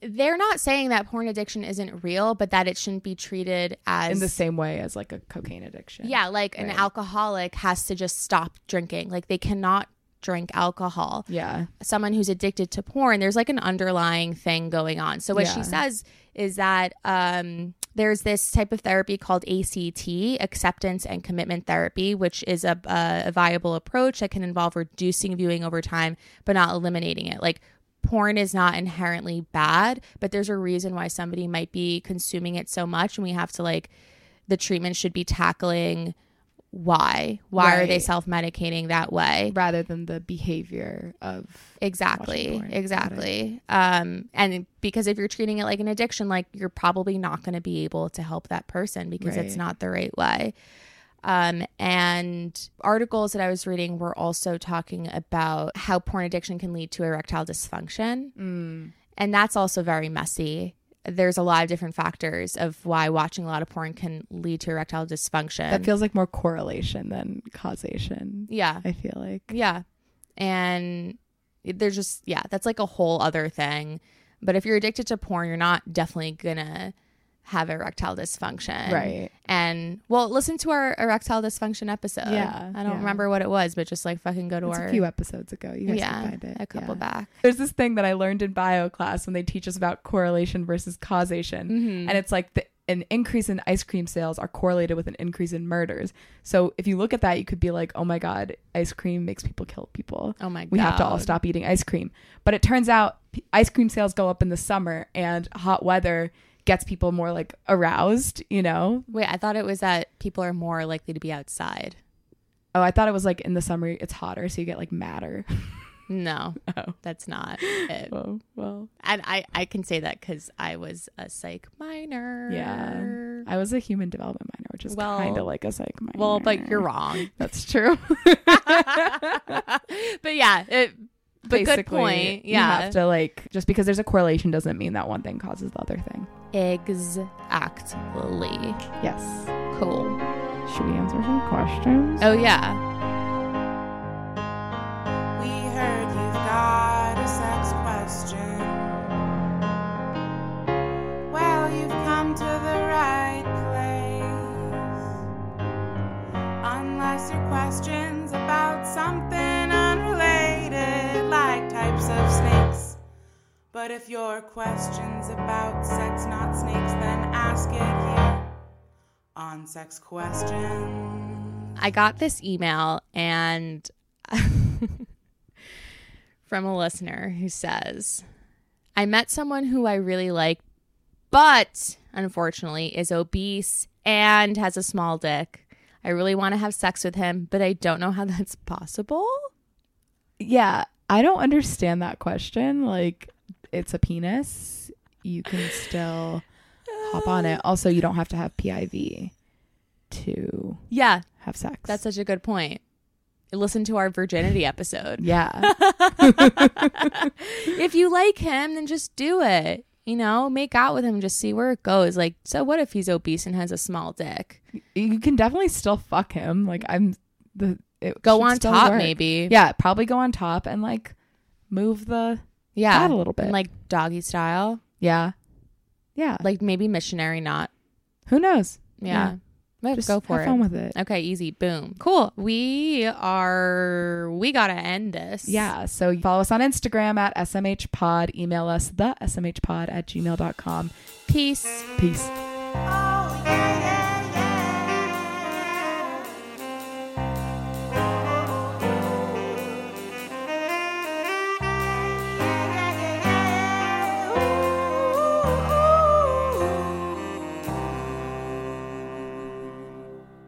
Speaker 1: they're not saying that porn addiction isn't real, but that it shouldn't be treated as
Speaker 2: In the same way as like a cocaine addiction.
Speaker 1: Yeah, like an alcoholic has to just stop drinking. Like they cannot drink alcohol.
Speaker 2: Yeah.
Speaker 1: someone who's addicted to porn, there's like an underlying thing going on. So what
Speaker 2: Yeah.
Speaker 1: she says is that um, there's this type of therapy called ACT, acceptance and commitment therapy, which is a, a, viable approach that can involve reducing viewing over time, but not eliminating it. Like porn is not inherently bad, but there's a reason why somebody might be consuming it so much, and we have to like the treatment should be tackling why? Why are they self-medicating that way?
Speaker 2: Rather than the behavior of
Speaker 1: exactly exactly. Um and because if you're treating it like an addiction like you're probably not going to be able to help that person because it's not the right way. Um and articles that i was reading were also talking about how porn addiction can lead to erectile dysfunction.
Speaker 2: Mm,
Speaker 1: and that's also very messy there's a lot of different factors of why watching a lot of porn can lead to erectile dysfunction
Speaker 2: that feels like more correlation than causation.
Speaker 1: yeah
Speaker 2: I feel like.
Speaker 1: Yeah. And there's just, yeah, that's like a whole other thing. But if you're addicted to porn, you're not definitely gonna have erectile dysfunction.
Speaker 2: Right.
Speaker 1: And well, listen to our erectile dysfunction episode.
Speaker 2: Yeah,
Speaker 1: I don't
Speaker 2: yeah.
Speaker 1: remember what it was, but just like fucking go to
Speaker 2: It's
Speaker 1: our
Speaker 2: a few episodes ago. You guys
Speaker 1: yeah,
Speaker 2: can find it.
Speaker 1: a couple
Speaker 2: Yeah.
Speaker 1: back.
Speaker 2: There's this thing that I learned in bio class when they teach us about correlation versus causation.
Speaker 1: Mhm.
Speaker 2: And it's like the, an increase in ice cream sales are correlated with an increase in murders. So if you look at that, you could be like, oh my God, ice cream makes people kill people.
Speaker 1: Oh my god.
Speaker 2: We have to all stop eating ice cream. But it turns out ice cream sales go up in the summer and hot weather gets people more like aroused, you know?
Speaker 1: Wait, I thought it was that people are more likely to be outside.
Speaker 2: Oh, I thought it was like in the summer it's hotter, so you get like madder. [laughs]
Speaker 1: No,
Speaker 2: Oh.
Speaker 1: that's not [laughs] oh, it.
Speaker 2: Oh, well.
Speaker 1: And I, I can say that because I was a psych minor.
Speaker 2: Yeah. I was a human development minor, which is
Speaker 1: Well-
Speaker 2: kind of like a psych minor.
Speaker 1: Well, but you're wrong.
Speaker 2: That's true. [laughs]
Speaker 1: but yeah, it, but good
Speaker 2: Basically,
Speaker 1: point.
Speaker 2: You
Speaker 1: Yeah,
Speaker 2: have to like just because there's a correlation doesn't mean that one thing causes the other thing.
Speaker 1: exactly.
Speaker 2: Yes.
Speaker 1: Cool.
Speaker 2: Should we answer some questions?
Speaker 1: Oh yeah.
Speaker 3: We heard you've got question's about sex, not snakes, then ask it here on Sex Questions.
Speaker 1: I got this email and [laughs] from a listener who says, I met someone who I really like, but unfortunately is obese and has a small dick. I really want to have sex with him, but I don't know how that's possible.
Speaker 2: Yeah, I don't understand that question. Like, it's a penis. You can still [sighs] hop on it. Also, you don't have to have PIV to
Speaker 1: Yeah,
Speaker 2: have sex.
Speaker 1: that's such a good point. Listen to our virginity episode.
Speaker 2: yeah. [laughs]
Speaker 1: if you like him, then just do it. You know, make out with him, just see where it goes. Like, so what if he's obese and has a small dick?
Speaker 2: you can definitely still fuck him. Like, I'm the it
Speaker 1: Go on top,
Speaker 2: work.
Speaker 1: maybe.
Speaker 2: Yeah, probably go on top and like move the
Speaker 1: yeah,
Speaker 2: fat a little bit.
Speaker 1: And, like doggy style,
Speaker 2: yeah, yeah.
Speaker 1: like maybe missionary not.
Speaker 2: Who knows?
Speaker 1: Yeah, But
Speaker 2: Just
Speaker 1: go for it.
Speaker 2: have
Speaker 1: it.
Speaker 2: fun with it.
Speaker 1: Okay, easy. Boom. Cool. We are, we got to end this.
Speaker 2: Yeah. So follow us on Instagram at SMHpod. Email us the SMHpod at gmail.com.
Speaker 1: Peace.
Speaker 2: Peace.
Speaker 3: Oh,